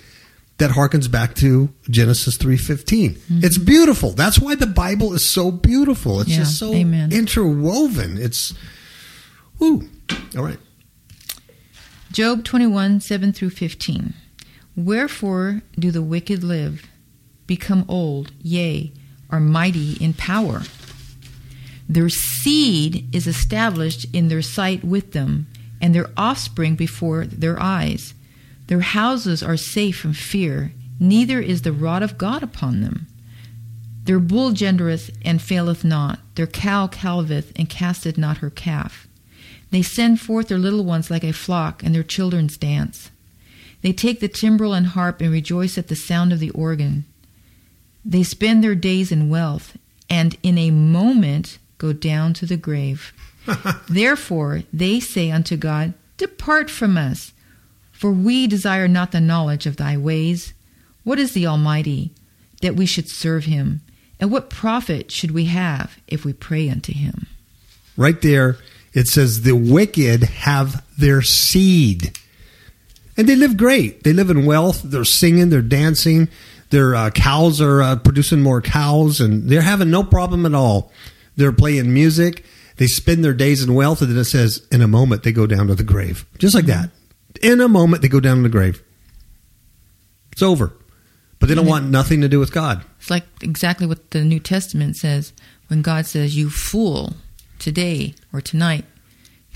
that harkens back to Genesis 3:15. Mm-hmm. It's beautiful. That's why the Bible is so beautiful. It's Yeah, just so amen. interwoven. It's woo. All right. Job 21, 7 through 15. Wherefore do the wicked live, become old, yea, are mighty in power? Their seed is established in their sight with them, and their offspring before their eyes. Their houses are safe from fear, neither is the rod of God upon them. Their bull gendereth and faileth not, their cow calveth and casteth not her calf. They send forth their little ones like a flock, and their children's dance. They take the timbrel and harp and rejoice at the sound of the organ. They spend their days in wealth, and in a moment go down to the grave. Therefore they say unto God, Depart from us, for we desire not the knowledge of thy ways. What is the Almighty, that we should serve him? And what profit should we have if we pray unto him? Right there it says the wicked have their seed. And they live great. They live in wealth. They're singing, they're dancing. Their uh, cows are uh, producing more cows, and they're having no problem at all. They're playing music. They spend their days in wealth, and then it says, in a moment, they go down to the grave. Just like that. In a moment, they go down in the grave. It's over. But they don't want nothing to do with God. It's like exactly what the New Testament says when God says, "You fool, today or tonight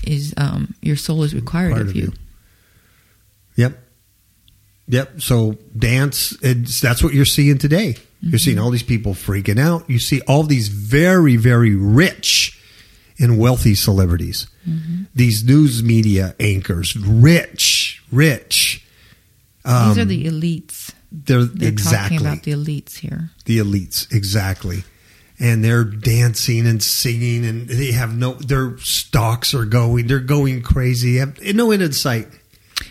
is um, your soul is required Required of of you." you. Yep. Yep. So dance, it's, that's what you're seeing today. You're seeing all these people freaking out. You see all these very, very rich and wealthy celebrities. These news media anchors, rich, rich. Um, These are the elites. they're, They're exactly talking about the elites here. the elites exactly and they're dancing and singing and they have no their stocks are going they're going crazy have no end in sight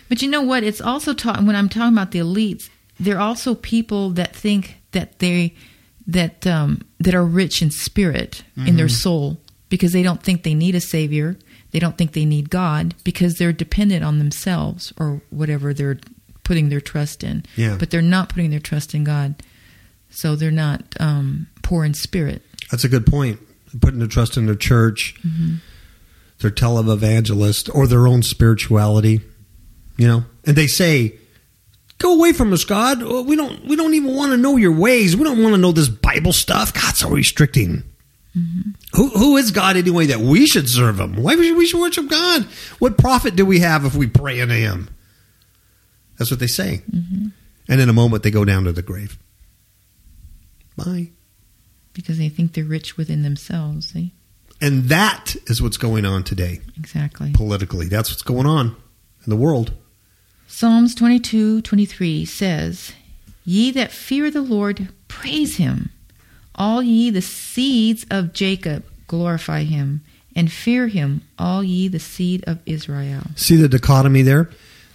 But you know what? It's also talking when I'm talking about the elites. They're also people that think that they that um, that are rich in spirit in their soul because they don't think they need a savior. They don't think they need God because they're dependent on themselves or whatever they're putting their trust in. Yeah. But they're not putting their trust in God, so they're not um, poor in spirit. That's a good point. Putting their trust in their church, their televangelist, or their own spirituality. You know, and they say, "Go away from us, God. We don't. We don't even want to know your ways. We don't want to know this Bible stuff. God's so restricting." Who, who is God anyway that we should serve Him? Why should we should worship God? What profit do we have if we pray unto Him? That's what they say. Mm-hmm. And in a moment, they go down to the grave. Bye. because they think they're rich within themselves. See? And that is what's going on today Exactly. politically. That's what's going on in the world. Psalms 22 23 says, Ye that fear the Lord, praise him. All ye the seeds of Jacob, glorify him. And fear him, all ye the seed of Israel. See the dichotomy there?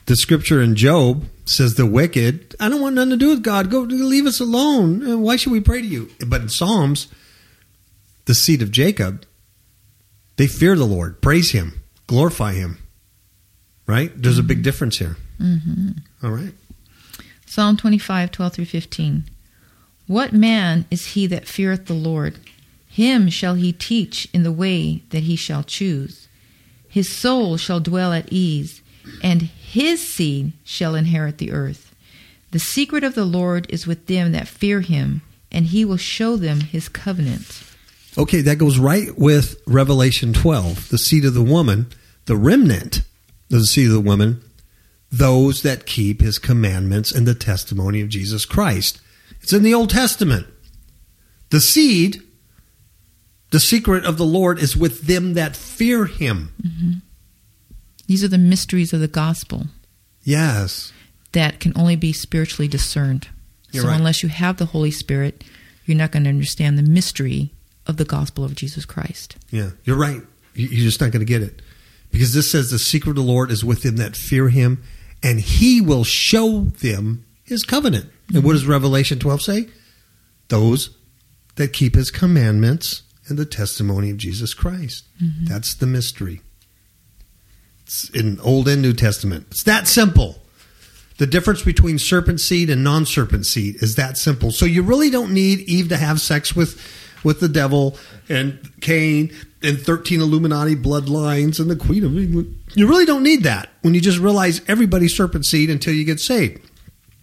The scripture in Job says the wicked, I don't want nothing to do with God. Go leave us alone. Uh, Why should we pray to you? But in Psalms, the seed of Jacob, they fear the Lord, praise him, glorify him. Right? There's a big difference here. Mm-hmm. right. Psalm 25 12 through 15. What man is he that feareth the Lord? Him shall he teach in the way that he shall choose. His soul shall dwell at ease, and his seed shall inherit the earth. The secret of the Lord is with them that fear him, and he will show them his covenant. Okay, that goes right with Revelation 12. The seed of the woman, the remnant of the seed of the woman, those that keep his commandments and the testimony of Jesus Christ. It's in the Old Testament. The seed, the secret of the Lord is with them that fear him. Mm-hmm. These are the mysteries of the gospel Yes. that can only be spiritually discerned. You're so right. unless you have the Holy Spirit, you're not going to understand the mystery of the gospel of Jesus Christ. Yeah, you're right. You're just not going to get it. Because this says the secret of the Lord is with them that fear him, and he will show them his covenant. And what does Revelation 12 say? Those that keep his commandments and the testimony of Jesus Christ. Mm-hmm. That's the mystery. It's in Old and New Testament. It's that simple. The difference between serpent seed and non-serpent seed is that simple. So you really don't need Eve to have sex with with the devil and Cain and 13 Illuminati bloodlines and the Queen of England. You really don't need that when you just realize everybody's serpent seed until you get saved.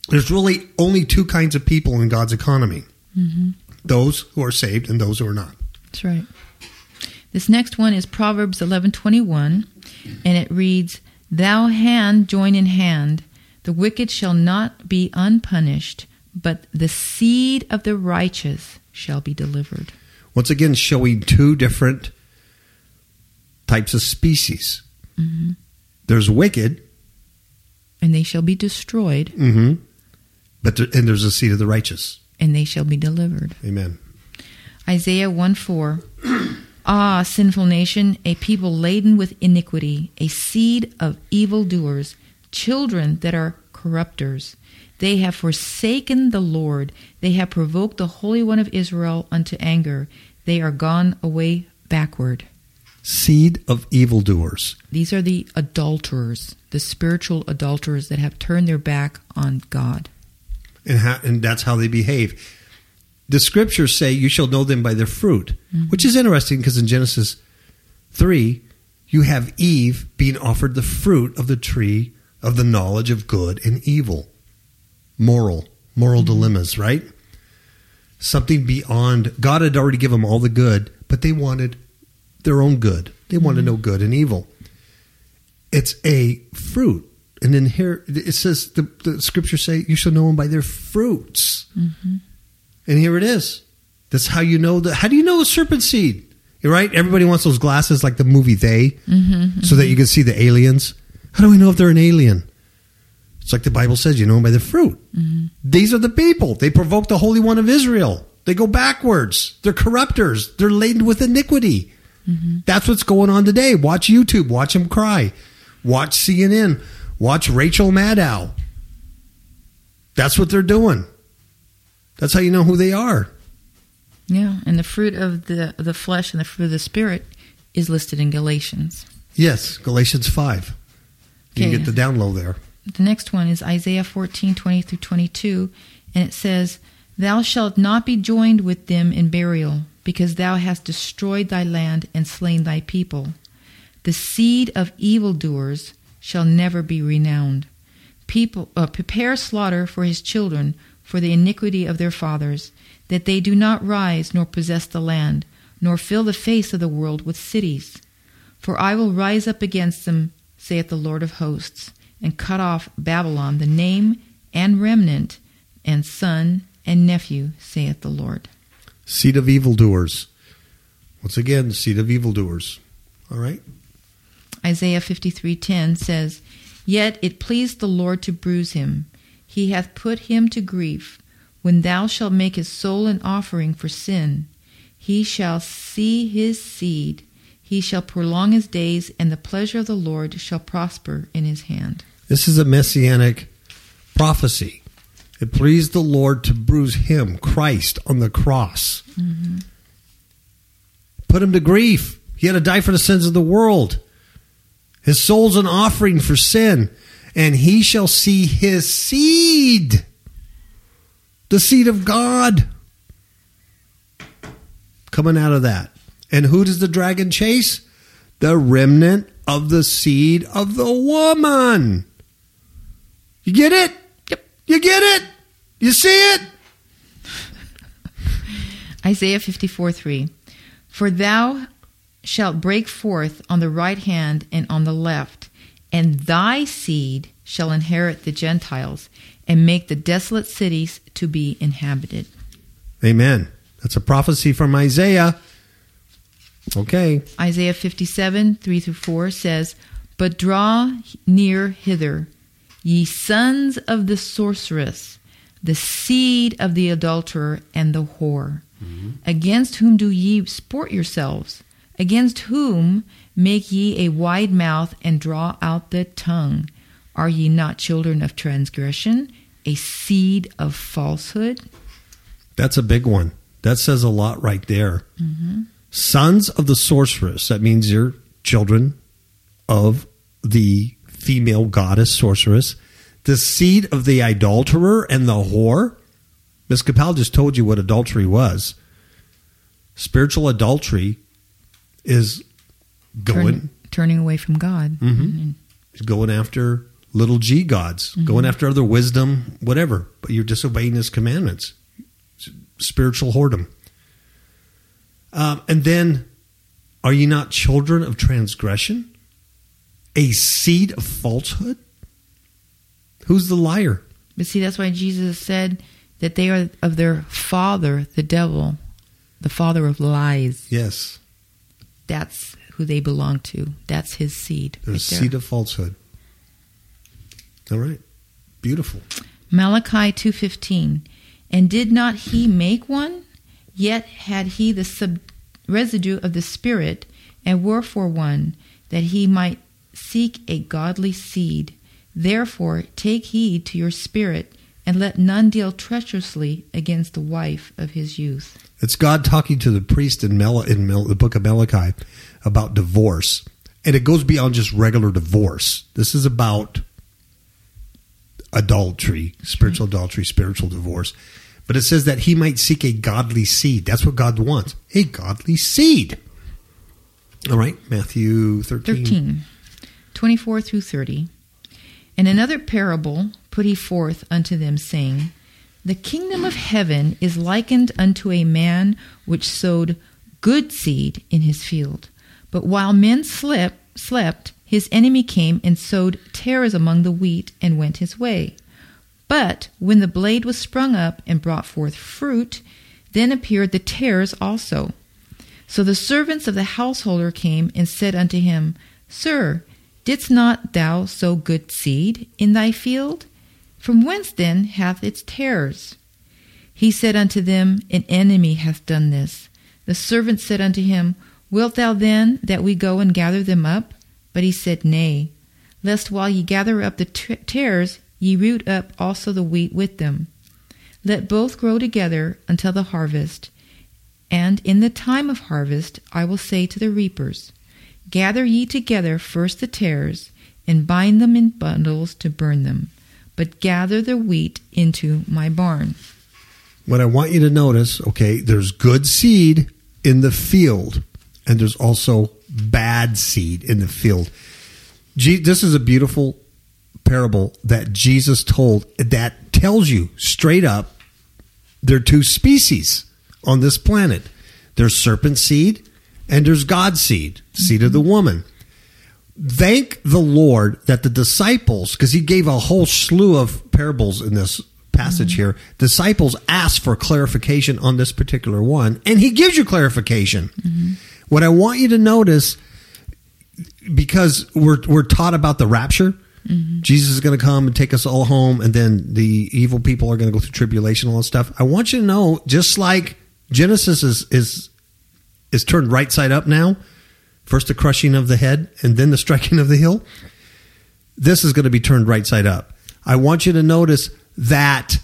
There's really only two kinds of people in God's economy. Those who are saved and those who are not. That's right. This next one is Proverbs 11:21, and it reads, "Thou hand join in hand; the wicked shall not be unpunished, but the seed of the righteous shall be delivered." Once again, showing two different types of species. There's wicked, And they shall be destroyed, hmm but there, and there's a seed of the righteous. and they shall be delivered. Amen. Isaiah 1 4. ah, sinful nation, a people laden with iniquity, a seed of evildoers, children that are corrupters. They have forsaken the Lord. They have provoked the Holy One of Israel unto anger. They are gone away backward. Seed of evildoers. These are the adulterers, the spiritual adulterers that have turned their back on God. And how, and that's how they behave. The scriptures say you shall know them by their fruit, mm-hmm. which is interesting because in Genesis three, you have Eve being offered the fruit of the tree of the knowledge of good and evil, moral moral mm-hmm. dilemmas, right? Something beyond God had already given them all the good, but they wanted their own good. They wanted mm-hmm. to know good and evil. It's a fruit. And then here it says the, the scriptures say you shall know them by their fruits. Mm-hmm. And here it is. That's how you know the. How do you know a serpent seed? You're right. Everybody wants those glasses like the movie They, mm-hmm, so that mm-hmm. you can see the aliens. How do we know if they're an alien? It's like the Bible says, you know them by their fruit. These are the people. They provoke the Holy One of Israel. They go backwards. They're corrupters. They're laden with iniquity. That's what's going on today. Watch YouTube. Watch them cry. Watch CNN. Watch Rachel Maddow. That's what they're doing. That's how you know who they are. Yeah, and the fruit of the the flesh and the fruit of the spirit is listed in Galatians. Yes, Galatians 5. You can Okay. get the download there. The next one is Isaiah 14, 20 through 22, and it says, Thou shalt not be joined with them in burial, because thou hast destroyed thy land and slain thy people. The seed of evildoers shall never be renowned. People uh, prepare slaughter for his children for the iniquity of their fathers, that they do not rise nor possess the land, nor fill the face of the world with cities. For I will rise up against them, saith the Lord of hosts, and cut off Babylon, the name and remnant, and son and nephew, saith the Lord. Seed of evildoers. Once again, seed of evildoers. All right? Isaiah 53:10 says, Yet it pleased the Lord to bruise him. He hath put him to grief. When thou shalt make his soul an offering for sin, he shall see his seed. He shall prolong his days, and the pleasure of the Lord shall prosper in his hand. This is a messianic prophecy. It pleased the Lord to bruise him, Christ, on the cross. Mm-hmm. Put him to grief. He had to die for the sins of the world. His soul's an offering for sin, and he shall see his seed, the seed of God, coming out of that. And who does the dragon chase? The remnant of the seed of the woman. You get it? Yep. You get it? You see it? Isaiah 54 3. For thou shalt break forth on the right hand and on the left, and thy seed shall inherit the Gentiles, and make the desolate cities to be inhabited. Amen. That's a prophecy from Isaiah. Okay. Isaiah 57 3 through 4 says, But draw near hither, ye sons of the sorceress, the seed of the adulterer and the whore. Mm-hmm. Against whom do ye sport yourselves? Against whom make ye a wide mouth and draw out the tongue? Are ye not children of transgression, a seed of falsehood? That's a big one. That says a lot right there. Mm-hmm. Sons of the sorceress. That means you're children of the female goddess sorceress. The seed of the adulterer and the whore. Miss Capel just told you what adultery was. Spiritual adultery is going Turn- turning away from God. Mhm. going after little g gods, going after other wisdom, whatever. But you're disobeying his commandments. Spiritual whoredom. Um, and then, are you not children of transgression? A seed of falsehood? Who's the liar? But see, that's why Jesus said that they are of their father, the devil, the father of lies. Yes, That's who they belong to. That's his seed. the right seed of falsehood. All right, beautiful. Malachi 2:15 And did not he make one yet had he the sub- residue of the spirit and wherefore one that he might seek a godly seed therefore take heed to your spirit and let none deal treacherously against the wife of his youth It's God talking to the priest in, Mel- in Mel- the book of Malachi about divorce. And it goes beyond just regular divorce. This is about adultery, spiritual mm-hmm. adultery, spiritual divorce. But it says that he might seek a godly seed. That's what God wants a godly seed. All right, Matthew 13. 13 24 through 30 and another parable put he forth unto them saying the kingdom of heaven is likened unto a man which sowed good seed in his field. But while men slept slept his enemy came and sowed tares among the wheat and went his way. But when the blade was sprung up and brought forth fruit then appeared the tares also. So the servants of the householder came and said unto him, Sir, didst not thou sow good seed in thy field? From whence then hath its tares? He said unto them, An enemy hath done this. The servant said unto him, Wilt thou then that we go and gather them up? But he said, Nay, lest while ye gather up the tares, ye root up also the wheat with them. Let both grow together until the harvest. And in the time of harvest I will say to the reapers, Gather ye together first the tares, and bind them in bundles to burn them, but gather the wheat into my barn. What I want you to notice, okay, there's good seed in the field, and there's also bad seed in the field. This is a beautiful parable that Jesus told that tells you straight up there are two species on this planet there's serpent seed and there's God seed, seed of the mm-hmm. woman thank the Lord that the disciples, because he gave a whole slew of parables in this passage mm-hmm. here, disciples asked for clarification on this particular one, and he gives you clarification. Mm-hmm. What I want you to notice, because we're we're taught about the rapture. Mm-hmm. Jesus is going to come and take us all home, and then the evil people are going to go through tribulation, and all that stuff. I want you to know, just like Genesis is is is turned right side up now, first the crushing of the head and then the striking of the heel. This is going to be turned right side up. I want you to notice that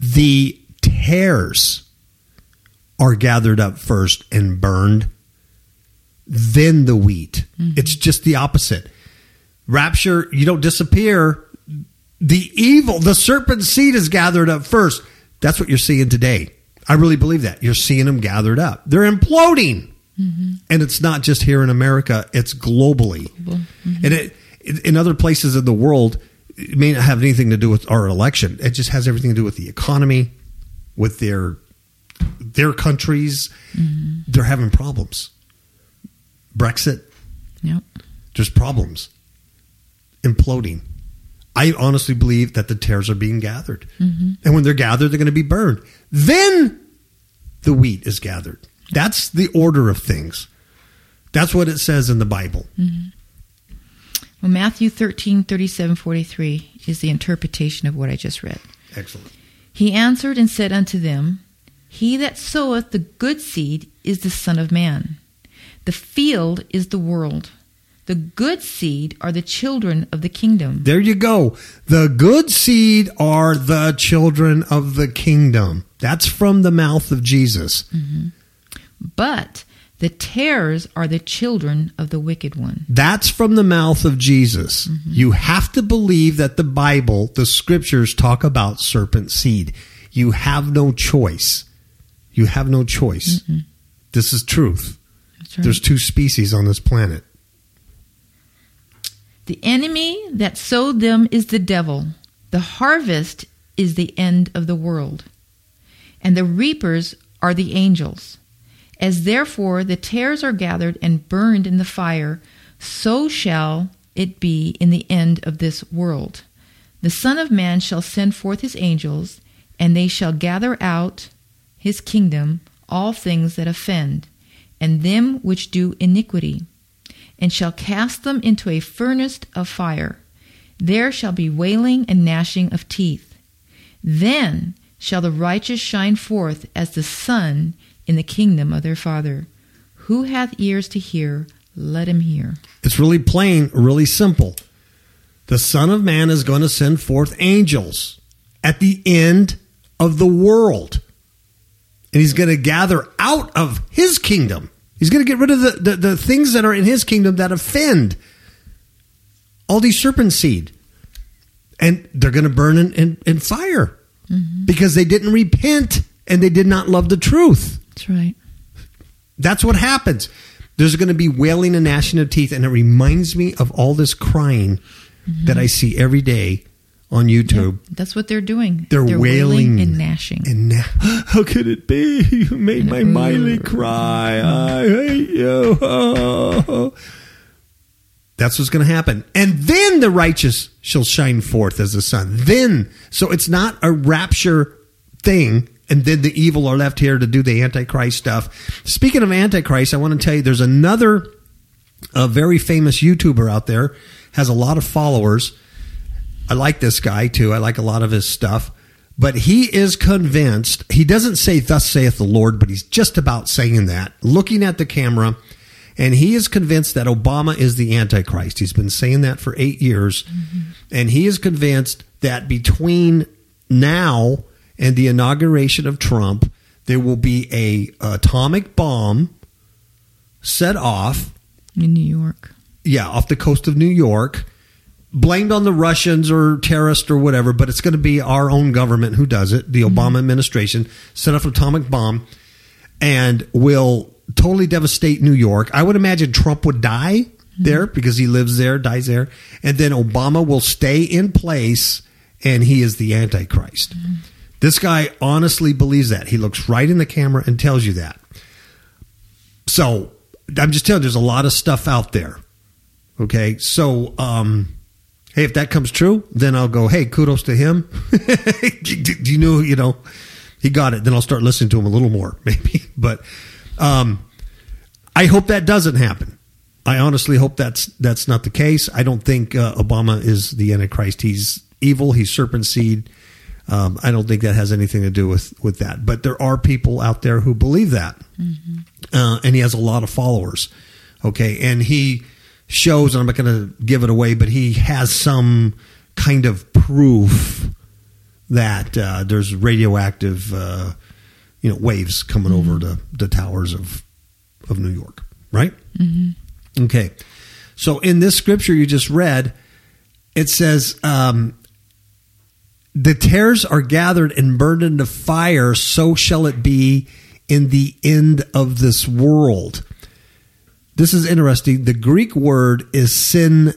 the tares are gathered up first and burned, then the wheat. Mm-hmm. It's just the opposite. Rapture, you don't disappear. The evil, the serpent seed is gathered up first. That's what you're seeing today. I really believe that. You're seeing them gathered up. They're imploding. Mm-hmm. And it's not just here in America, it's globally. Mm-hmm. And it, in other places in the world, it may not have anything to do with our election. It just has everything to do with the economy, with their their countries. Mm-hmm. They're having problems. Brexit, Yep. there's problems. Imploding. I honestly believe that the tares are being gathered. And when they're gathered, they're going to be burned. Then the wheat is gathered. That's the order of things. That's what it says in the Bible. Mm-hmm. Well, Matthew 13, 37, 43 is the interpretation of what I just read. Excellent. He answered and said unto them, He that soweth the good seed is the Son of Man. The field is the world. The good seed are the children of the kingdom. There you go. The good seed are the children of the kingdom. That's from the mouth of Jesus. Mm-hmm. But the tares are the children of the wicked one. That's from the mouth of Jesus. Mm-hmm. You have to believe that the Bible, the scriptures talk about serpent seed. You have no choice. You have no choice. This is truth. Right. There's two species on this planet. The enemy that sowed them is the devil. The harvest is the end of the world. And the reapers are the angels. As therefore the tares are gathered and burned in the fire, so shall it be in the end of this world. The Son of Man shall send forth his angels, and they shall gather out his kingdom all things that offend, and them which do iniquity and shall cast them into a furnace of fire. There shall be wailing and gnashing of teeth. Then shall the righteous shine forth as the sun in the kingdom of their Father. Who hath ears to hear, let him hear. It's really plain, really simple. The Son of Man is going to send forth angels at the end of the world. And he's going to gather out of his kingdom. He's going to get rid of the, the, the things that are in his kingdom that offend all these serpent seed. And they're going to burn in, in, in fire mm-hmm. because they didn't repent and they did not love the truth. That's right. That's what happens. There's going to be wailing and gnashing of teeth, and it reminds me of all this crying mm-hmm. that I see every day on YouTube. That's what they're doing. They're, wailing, and gnashing. And na- how could it be? You made my mm-hmm. Miley cry. Mm-hmm. I hate you. That's what's going to happen. And then the righteous shall shine forth as the sun. Then, so it's not a rapture thing. And then the evil are left here to do the Antichrist stuff. Speaking of Antichrist, I want to tell you there's another a very famous YouTuber out there, has a lot of followers. I like this guy too. I like a lot of his stuff. But he is convinced, he doesn't say, Thus saith the Lord, but he's just about saying that, looking at the camera. And he is convinced that Obama is the Antichrist. He's been saying that for eight years. Mm-hmm. And he is convinced that between now and the inauguration of Trump, there will be a atomic bomb set off in New York. yeah, off the coast of New York, blamed on the Russians or terrorists or whatever, but it's going to be our own government who does it, the mm-hmm. Obama administration, set off an atomic bomb and will totally devastate New York. I would imagine Trump would die mm-hmm. there because he lives there, dies there, and then Obama will stay in place and he is the Antichrist. Mm-hmm. This guy honestly believes that. He looks right in the camera and tells you that. So I'm just telling you, there's a lot of stuff out there. Okay. So, um, hey, if that comes true, then I'll go, hey, kudos to him. do, you know, you know, he got it. Then I'll start listening to him a little more, maybe. But um, I hope that doesn't happen. I honestly hope that's that's not the case. I don't think uh, Obama is the Antichrist. He's evil. He's serpent seed. Um, I don't think that has anything to do with with that. But there are people out there who believe that, uh, and he has a lot of followers. Okay, and he shows, and I'm not going to give it away, but he has some kind of proof that uh, there's radioactive, uh, you know, waves coming over the, the towers of of New York, right? Okay, so in this scripture you just read, it says. Um, the tares are gathered and burned into fire, so shall it be in the end of this world. This is interesting. The Greek word is syntelia,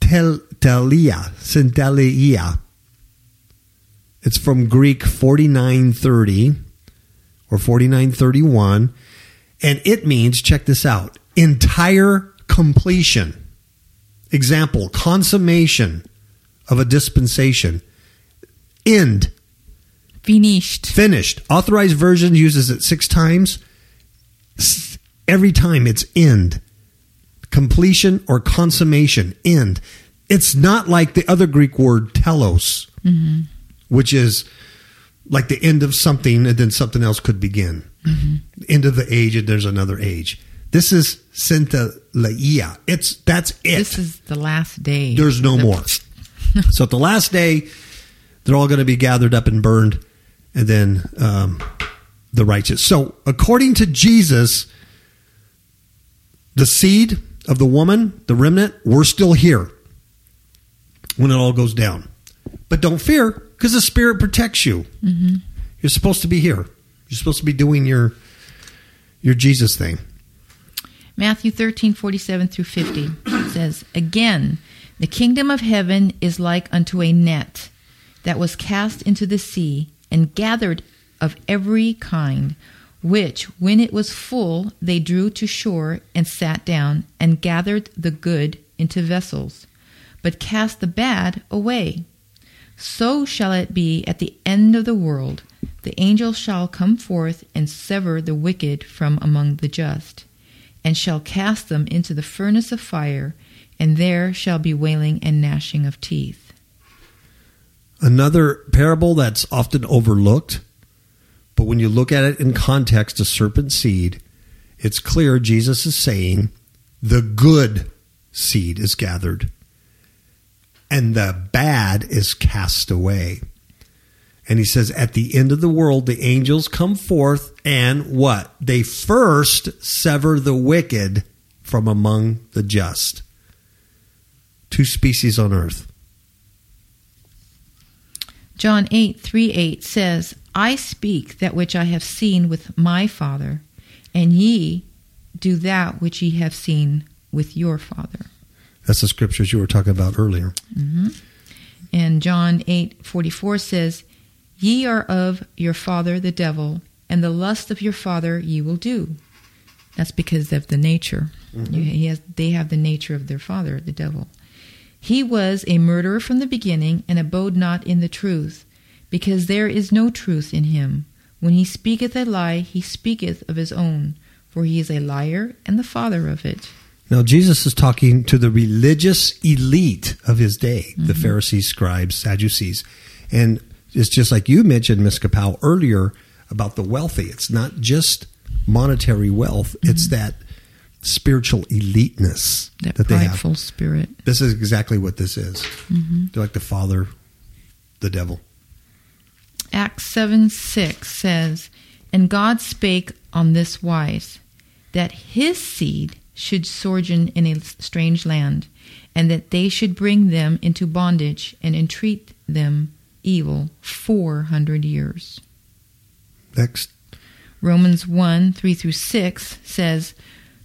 syntelia. It's from Greek 4930 or 4931, and it means, check this out, entire completion. Example, consummation of a dispensation. End, Finished. finished. Authorized version uses it six times. Every time it's end, completion or consummation, end. It's not like the other Greek word telos, mm-hmm. which is like the end of something and then something else could begin. Mm-hmm. End of the age and there's another age. This is syntelia. It's that's it. This is the last day. There's no The- more. so at the last day, they're all going to be gathered up and burned, and then um, the righteous. So according to Jesus, the seed of the woman, the remnant, we're still here when it all goes down. But don't fear, because the Spirit protects you. You're supposed to be here. You're supposed to be doing your your Jesus thing. Matthew thirteen forty seven through 50 says, Again, the kingdom of heaven is like unto a net that was cast into the sea and gathered of every kind, which, when it was full, they drew to shore and sat down and gathered the good into vessels, but cast the bad away. So shall it be at the end of the world. The angel shall come forth and sever the wicked from among the just, and shall cast them into the furnace of fire, and there shall be wailing and gnashing of teeth. Another parable that's often overlooked, but when you look at it in context, a serpent seed, it's clear Jesus is saying the good seed is gathered and the bad is cast away. And he says, at the end of the world, the angels come forth and what? They first sever the wicked from among the just. Two species on earth. John 8, 3 8 says, I speak that which I have seen with my Father, and ye do that which ye have seen with your Father. That's the scriptures you were talking about earlier. Mm-hmm. And John 8, 44 says, Ye are of your father the devil, and the lust of your father ye will do. That's because of the nature. You- He has, they have the nature of their father, the devil. He was a murderer from the beginning, and abode not in the truth, because there is no truth in him. When he speaketh a lie, he speaketh of his own, for he is a liar and the father of it. Now, Jesus is talking to the religious elite of his day, the mm-hmm. Pharisees, scribes, Sadducees. And it's just like you mentioned, Ms. Kapow, earlier about the wealthy. It's not just monetary wealth, it's mm-hmm. that spiritual eliteness That, that, they have. spirit. This is exactly what this is. Mm-hmm. They're like the father, the devil. Acts 7 6 says, And God spake on this wise, that his seed should sojourn in a strange land, and that they should bring them into bondage and entreat them evil four hundred years. Next. Romans 1 3 through 6 says,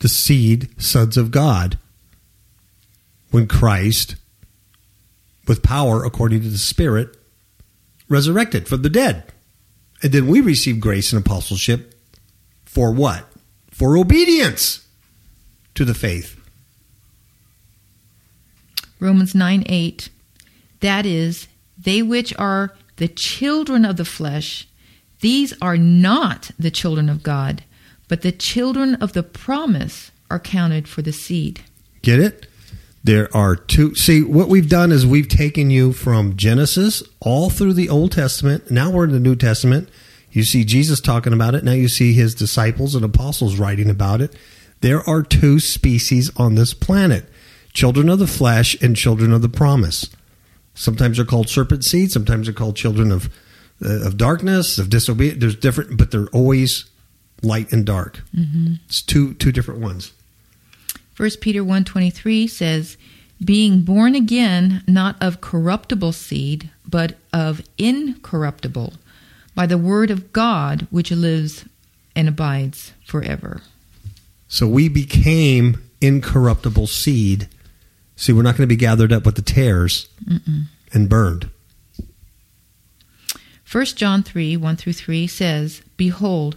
the seed sons of God when Christ, with power according to the Spirit, resurrected from the dead. And then we receive grace and apostleship for what? For obedience to the faith. Romans 9 8. That is, they which are the children of the flesh, these are not the children of God, but the children of the promise are counted for the seed. Get it? There are two. See, what we've done is we've taken you from Genesis all through the Old Testament. Now we're in the New Testament. You see Jesus talking about it. Now you see his disciples and apostles writing about it. There are two species on this planet children of the flesh and children of the promise. Sometimes they're called serpent seed, sometimes they're called children of, uh, of darkness, of disobedience. There's different, but they're always light and dark. Mm-hmm. It's two, two different ones. First Peter 1:23 says, "Being born again not of corruptible seed, but of incorruptible, by the word of God which lives and abides forever." So we became incorruptible seed. See, we're not going to be gathered up with the tares and burned. 1 John 3 1 through 3 says, Behold,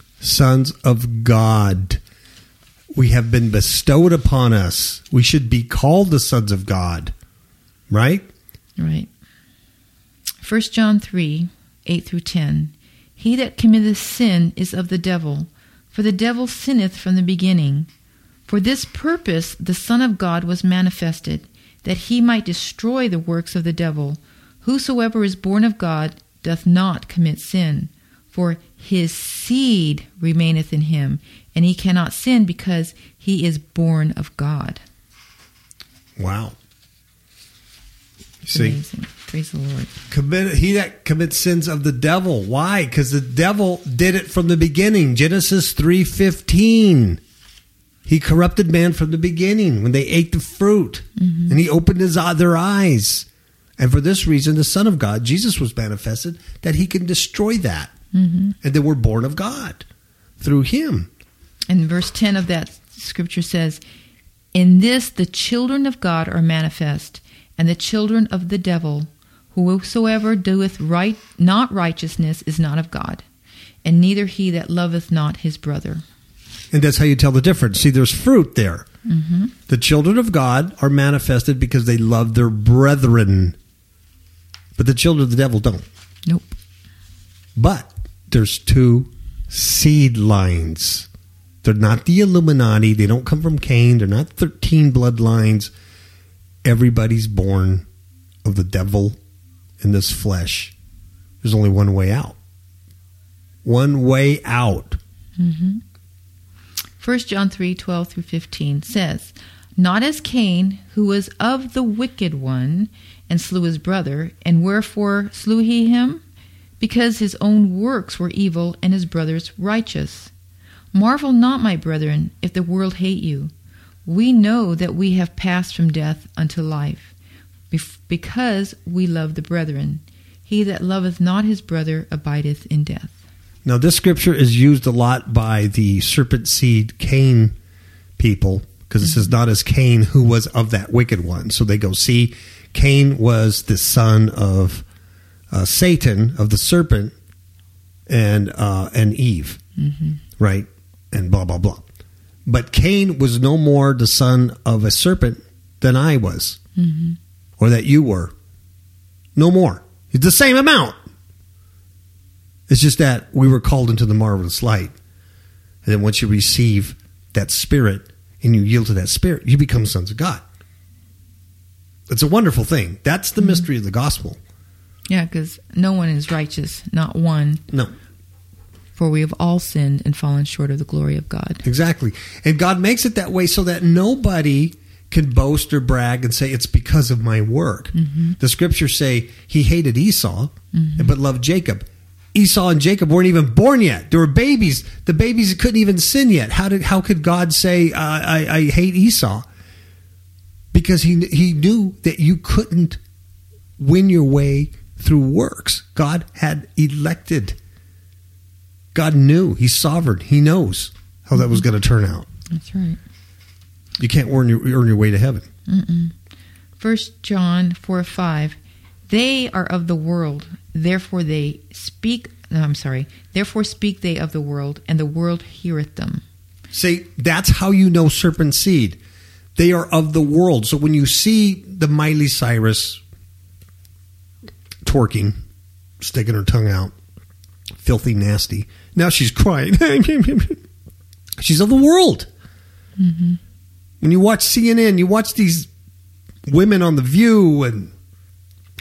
Sons of God. We have been bestowed upon us. We should be called the sons of God. Right? Right. 1 John 3 8 through 10. He that committeth sin is of the devil, for the devil sinneth from the beginning. For this purpose the Son of God was manifested, that he might destroy the works of the devil. Whosoever is born of God doth not commit sin, for his seed remaineth in him, and he cannot sin because he is born of God. Wow. See, amazing. Praise the Lord. commit, he that commits sins of the devil. Why? Because the devil did it from the beginning. Genesis three fifteen. He corrupted man from the beginning when they ate the fruit, mm-hmm. and he opened his their eyes. And for this reason, the Son of God, Jesus, was manifested that he can destroy that, Mm-hmm. and that we're born of God through him. And verse 10 of that scripture says, In this the children of God are manifest, and the children of the devil. Whosoever doeth right, not righteousness is not of God, and neither he that loveth not his brother. And that's how you tell the difference. See, there's fruit there. Mm-hmm. The children of God are manifested because they love their brethren, but the children of the devil don't. Nope. But there's two seed lines. They're not the Illuminati. They don't come from Cain. They're not 13 bloodlines. Everybody's born of the devil in this flesh. There's only one way out. One way out. Mm-hmm. 1 John 3 12 through 15 says, Not as Cain, who was of the wicked one, and slew his brother, and wherefore slew he him? Because his own works were evil, and his brother's righteous. Marvel not, my brethren, if the world hate you. We know that we have passed from death unto life, because we love the brethren. He that loveth not his brother abideth in death. Now, this scripture is used a lot by the serpent seed Cain people because it says, mm-hmm. not as Cain, who was of that wicked one. So they go, see, Cain was the son of uh, Satan, of the serpent, and, uh, and Eve, right? And blah, blah, blah. But Cain was no more the son of a serpent than I was, or that you were. No more. It's the same amount. It's just that we were called into the marvelous light. And then once you receive that spirit and you yield to that spirit, you become sons of God. It's a wonderful thing. That's the mystery of the gospel. Yeah, because no one is righteous, not one. No, For we have all sinned and fallen short of the glory of God. exactly. And God makes it that way so that nobody can boast or brag and say it's because of my work. The scriptures say he hated Esau but loved Jacob. Esau and Jacob weren't even born yet. They were babies. The babies couldn't even sin yet. How did how could God say uh, I, I hate Esau? Because he he knew that you couldn't win your way through works. God had elected. God knew. He's sovereign. He knows how that was mm-hmm. going to turn out. That's right. You can't earn your, earn your way to heaven. First John 4 5. They are of the world, therefore they speak. No, I'm sorry. Therefore speak they of the world, and the world heareth them. See, that's how you know serpent seed. They are of the world. So when you see the Miley Cyrus twerking, sticking her tongue out, filthy, nasty, now she's crying. she's of the world. Mm-hmm. When you watch CNN, you watch these women on The View and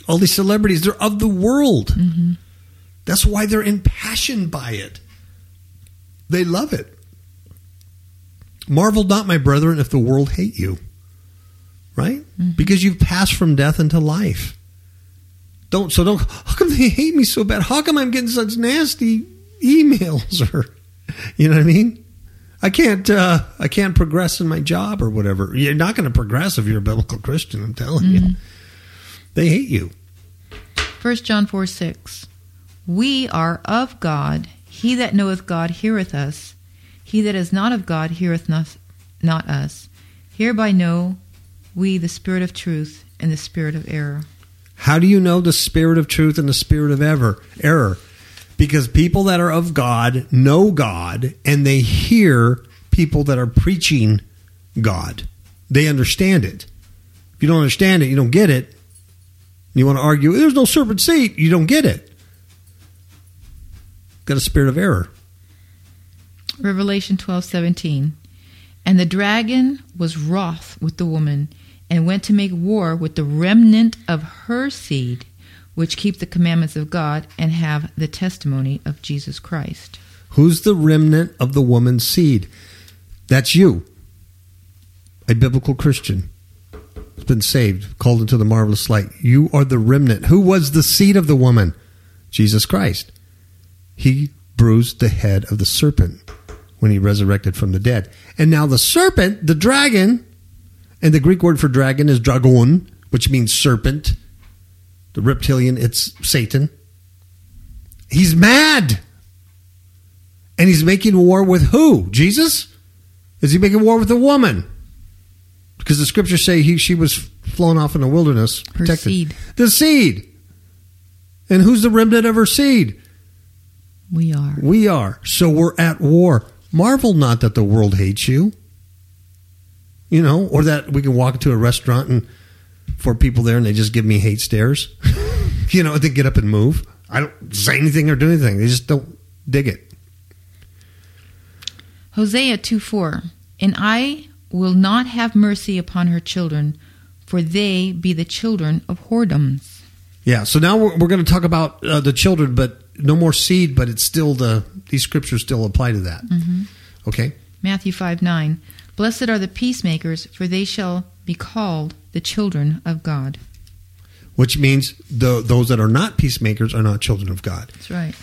all these celebrities, they're of the world. Mm-hmm. That's why they're impassioned by it. They love it. Marvel not, my brethren, if the world hate you. Right? Mm-hmm. Because you've passed from death into life. Don't so don't. How come they hate me so bad? How come I'm getting such nasty emails or, you know what I mean? I can't. Uh, I can't progress in my job or whatever. You're not going to progress if you're a biblical Christian. I'm telling you, they hate you. 1 John 4 6. We are of God. He that knoweth God heareth us. He that is not of God heareth not, not us. Hereby know we the spirit of truth and the spirit of error. How do you know the spirit of truth and the spirit of ever error? Because people that are of God know God and they hear people that are preaching God. They understand it. If you don't understand it, you don't get it. You want to argue, there's no serpent seed, you don't get it. Got a spirit of error. Revelation twelve seventeen, And the dragon was wroth with the woman, and went to make war with the remnant of her seed, which keep the commandments of God and have the testimony of Jesus Christ. Who's the remnant of the woman's seed? That's you, a biblical Christian. Has been saved, called into the marvelous light. You are the remnant. Who was the seed of the woman? Jesus Christ. He bruised the head of the serpent when he resurrected from the dead. And now the serpent, the dragon, and the Greek word for dragon is dragon, which means serpent. The reptilian, it's Satan. He's mad. And he's making war with who? Jesus? Is he making war with a woman? Because the scriptures say he she was flown off in the wilderness. Her seed. The seed. And who's the remnant of her seed? We are. We are. So we're at war. Marvel not that the world hates you. You know, or that we can walk into a restaurant and for people there and they just give me hate stares. you know, they get up and move. I don't say anything or do anything. They just don't dig it. Hosea 2 4. And I will not have mercy upon her children, for they be the children of whoredoms. Yeah. So now we're, we're going to talk about uh, the children, but no more seed, but it's still the, these scriptures still apply to that. Okay. Matthew 5 9. Blessed are the peacemakers, for they shall be called the children of God. Which means the, those that are not peacemakers are not children of God. That's right.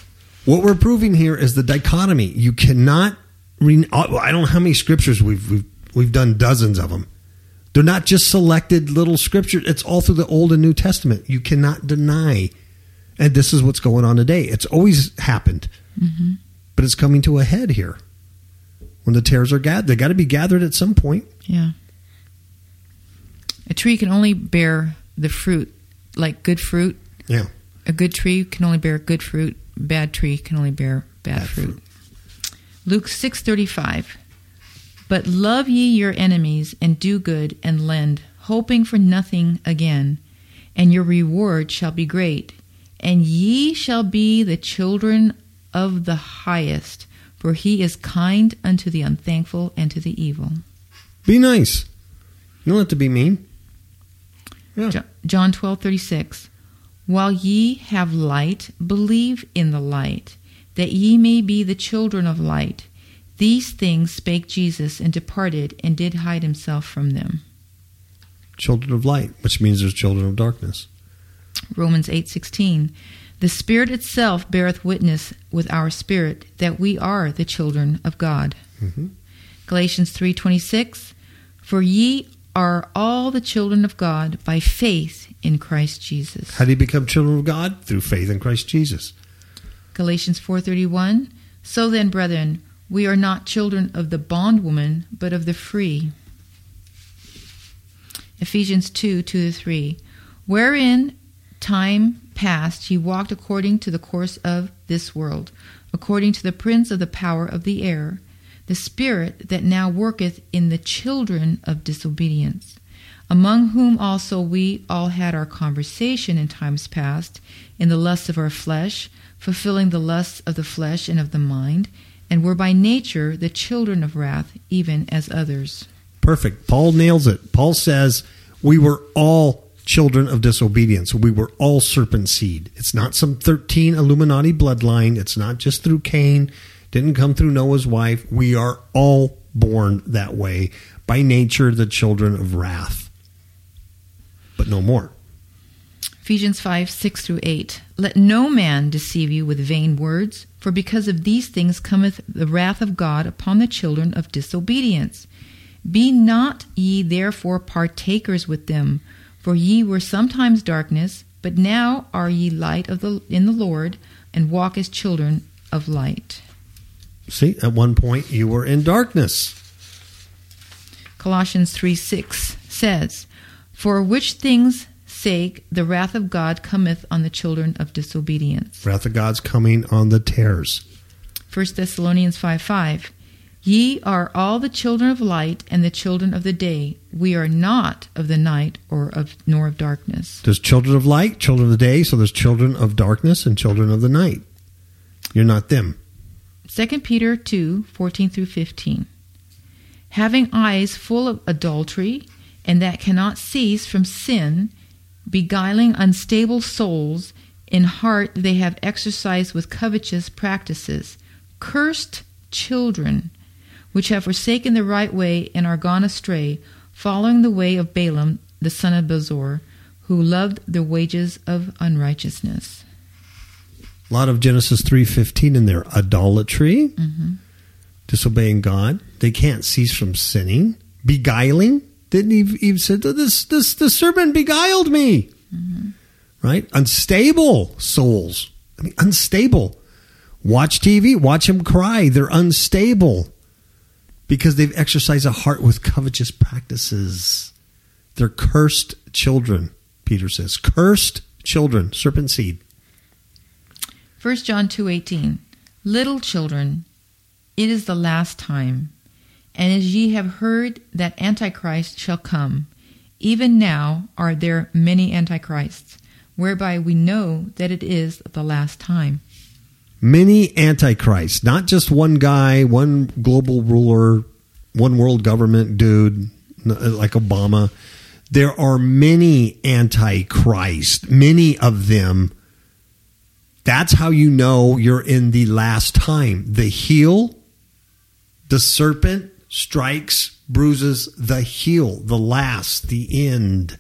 What we're proving here is the dichotomy. You cannot. Re- uh, I don't know how many scriptures we've we've we've done dozens of them. They're not just selected little scriptures. It's all through the Old and New Testament. You cannot deny, and this is what's going on today. It's always happened, mm-hmm. but it's coming to a head here. When the tares are gathered, they got to be gathered at some point. Yeah. A tree can only bear the fruit, like good fruit. Yeah, A good tree can only bear good fruit. Bad tree can only bear bad, Bad fruit. Luke six thirty five. But love ye your enemies and do good and lend, hoping for nothing again, and your reward shall be great, and ye shall be the children of the highest, for he is kind unto the unthankful and to the evil. be nice. You don't have to be mean. Yeah. Jo- John twelve thirty six. While ye have light, believe in the light, that ye may be the children of light. These things spake Jesus, and departed, and did hide himself from them. Children of light, which means there's children of darkness. Romans eight sixteen. The Spirit itself beareth witness with our spirit that we are the children of God. Mhm. Galatians three twenty six. For ye are all the children of God by faith in Christ Jesus. How do you become children of God? Through faith in Christ Jesus. Galatians 4:31 So then brethren we are not children of the bondwoman but of the free Ephesians 2 2 to 3 Wherein time past ye walked according to the course of this world according to the prince of the power of the air the spirit that now worketh in the children of disobedience among whom also we all had our conversation in times past, in the lusts of our flesh, fulfilling the lusts of the flesh and of the mind, and were by nature the children of wrath, even as others. Perfect. Paul nails it. Paul says we were all children of disobedience. We were all serpent seed. It's not some 13 Illuminati bloodline. It's not just through Cain. Didn't come through Noah's wife. We are all born that way. By nature, the children of wrath. But no more. Ephesians 5 6 through 8. Let no man deceive you with vain words, for because of these things cometh the wrath of God upon the children of disobedience. Be not ye therefore partakers with them, for ye were sometimes darkness, but now are ye light of the in the Lord, and walk as children of light. See, at one point you were in darkness. Colossians 3 6 says, For which things sake the wrath of God cometh on the children of disobedience. Wrath of God's coming on the tares. 1 Thessalonians 5 5. Ye are all the children of light and the children of the day. We are not of the night or of nor of darkness. There's children of light, children of the day, so there's children of darkness and children of the night. You're not them. 2 Peter two fourteen through 15. Having eyes full of adultery, and that cannot cease from sin, beguiling unstable souls, in heart they have exercised with covetous practices. Cursed children, which have forsaken the right way and are gone astray, following the way of Balaam the son of Bosor, who loved the wages of unrighteousness. A lot of Genesis 3:15 in there. Idolatry, mm-hmm. disobeying God. They can't cease from sinning. Beguiling. Didn't he even said this this the serpent beguiled me. Mm-hmm. Right? Unstable souls. I mean unstable. Watch TV, watch them cry. They're unstable because they've exercised a heart with covetous practices. They're cursed children, Peter says. Cursed children, serpent seed. 1 John 2:18 Little children it is the last time and as ye have heard that antichrist shall come even now are there many antichrists whereby we know that it is the last time many antichrists, not just one guy, one global ruler, one world government dude uh, like Obama. There are many antichrist, many of them. That's how you know you're in the last time. The heel, the serpent strikes, bruises the heel, the last, the end.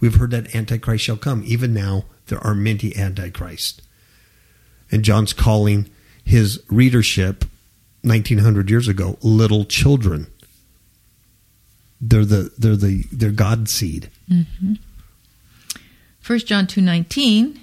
We've heard that antichrist shall come. Even now, there are many antichrists and John's calling his readership 1900 years ago little children. They're the they're the they're God seed. Mm-hmm. 1 John 2:19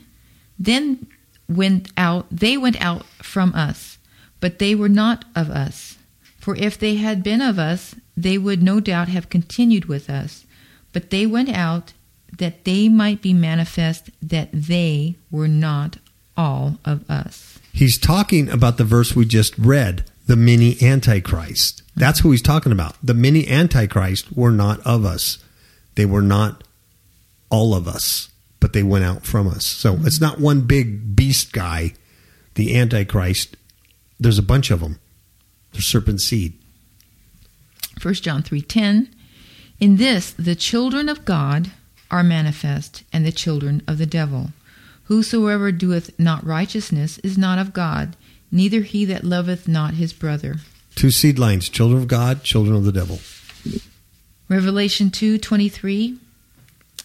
Then went out they went out from us but they were not of us for if they had been of us they would no doubt have continued with us but they went out that they might be manifest that they were not all of us He's talking about the verse we just read, the many antichrist. That's who he's talking about. The many antichrist were not of us. They were not all of us, but they went out from us. So it's not one big beast guy, the antichrist. There's a bunch of them. They're serpent seed. 1 John 3:10 In this the children of God are manifest and the children of the devil whosoever doeth not righteousness is not of God neither he that loveth not his brother Two seed lines, children of God, children of the devil. Revelation 2:23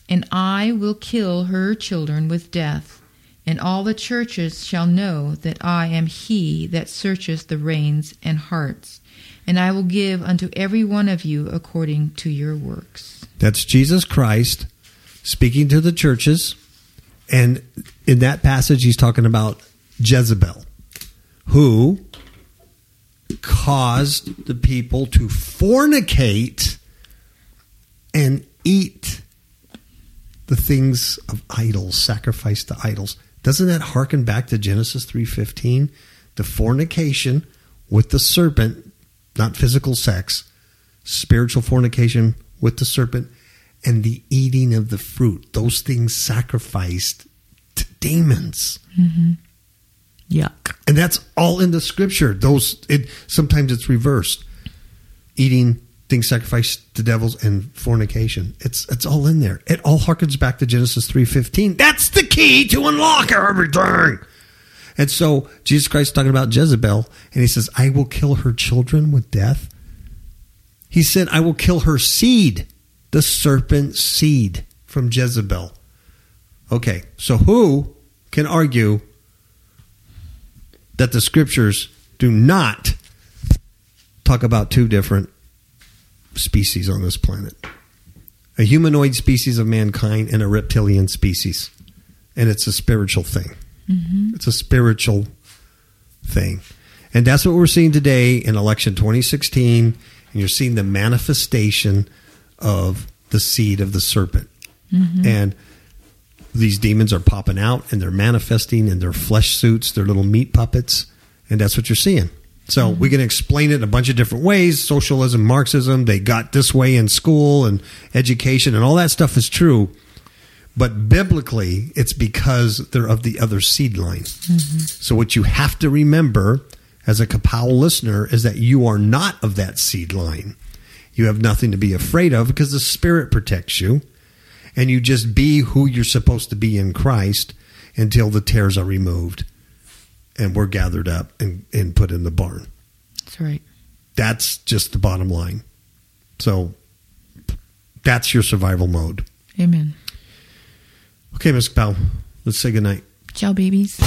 And I will kill her children with death and all the churches shall know that I am he that searcheth the reins and hearts and I will give unto every one of you according to your works That's Jesus Christ speaking to the churches. And in that passage, he's talking about Jezebel, who caused the people to fornicate and eat the things of idols, sacrifice to idols. Doesn't that harken back to Genesis 3:15? The fornication with the serpent, not physical sex, spiritual fornication with the serpent and the eating of the fruit. Those things sacrificed to demons. Mm-hmm. yuck And that's all in the scripture. Those it sometimes it's reversed. Eating things sacrificed to devils and fornication. It's it's all in there. It all harkens back to Genesis 3:15. That's the key to unlock everything. And so Jesus Christ is talking about Jezebel and he says, "I will kill her children with death." He said, "I will kill her seed, the serpent seed from Jezebel." Okay, so who can argue that the scriptures do not talk about two different species on this planet? A humanoid species of mankind and a reptilian species. And it's a spiritual thing. Mm-hmm. It's a spiritual thing. And that's what we're seeing today in election 2016. And you're seeing the manifestation of the seed of the serpent. Mm-hmm. And these demons are popping out and they're manifesting in their flesh suits, their little meat puppets. And that's what you're seeing. So mm-hmm. we can explain it in a bunch of different ways socialism, Marxism, they got this way in school and education, and all that stuff is true. But biblically, it's because they're of the other seed line. Mm-hmm. So, what you have to remember as a Kapow listener is that you are not of that seed line. You have nothing to be afraid of because the Spirit protects you, and you just be who you're supposed to be in Christ until the tares are removed and we're gathered up and, and put in the barn. That's right. That's just the bottom line. So, that's your survival mode. Amen. Okay, Ms. Kapow, let's say goodnight. Ciao, babies.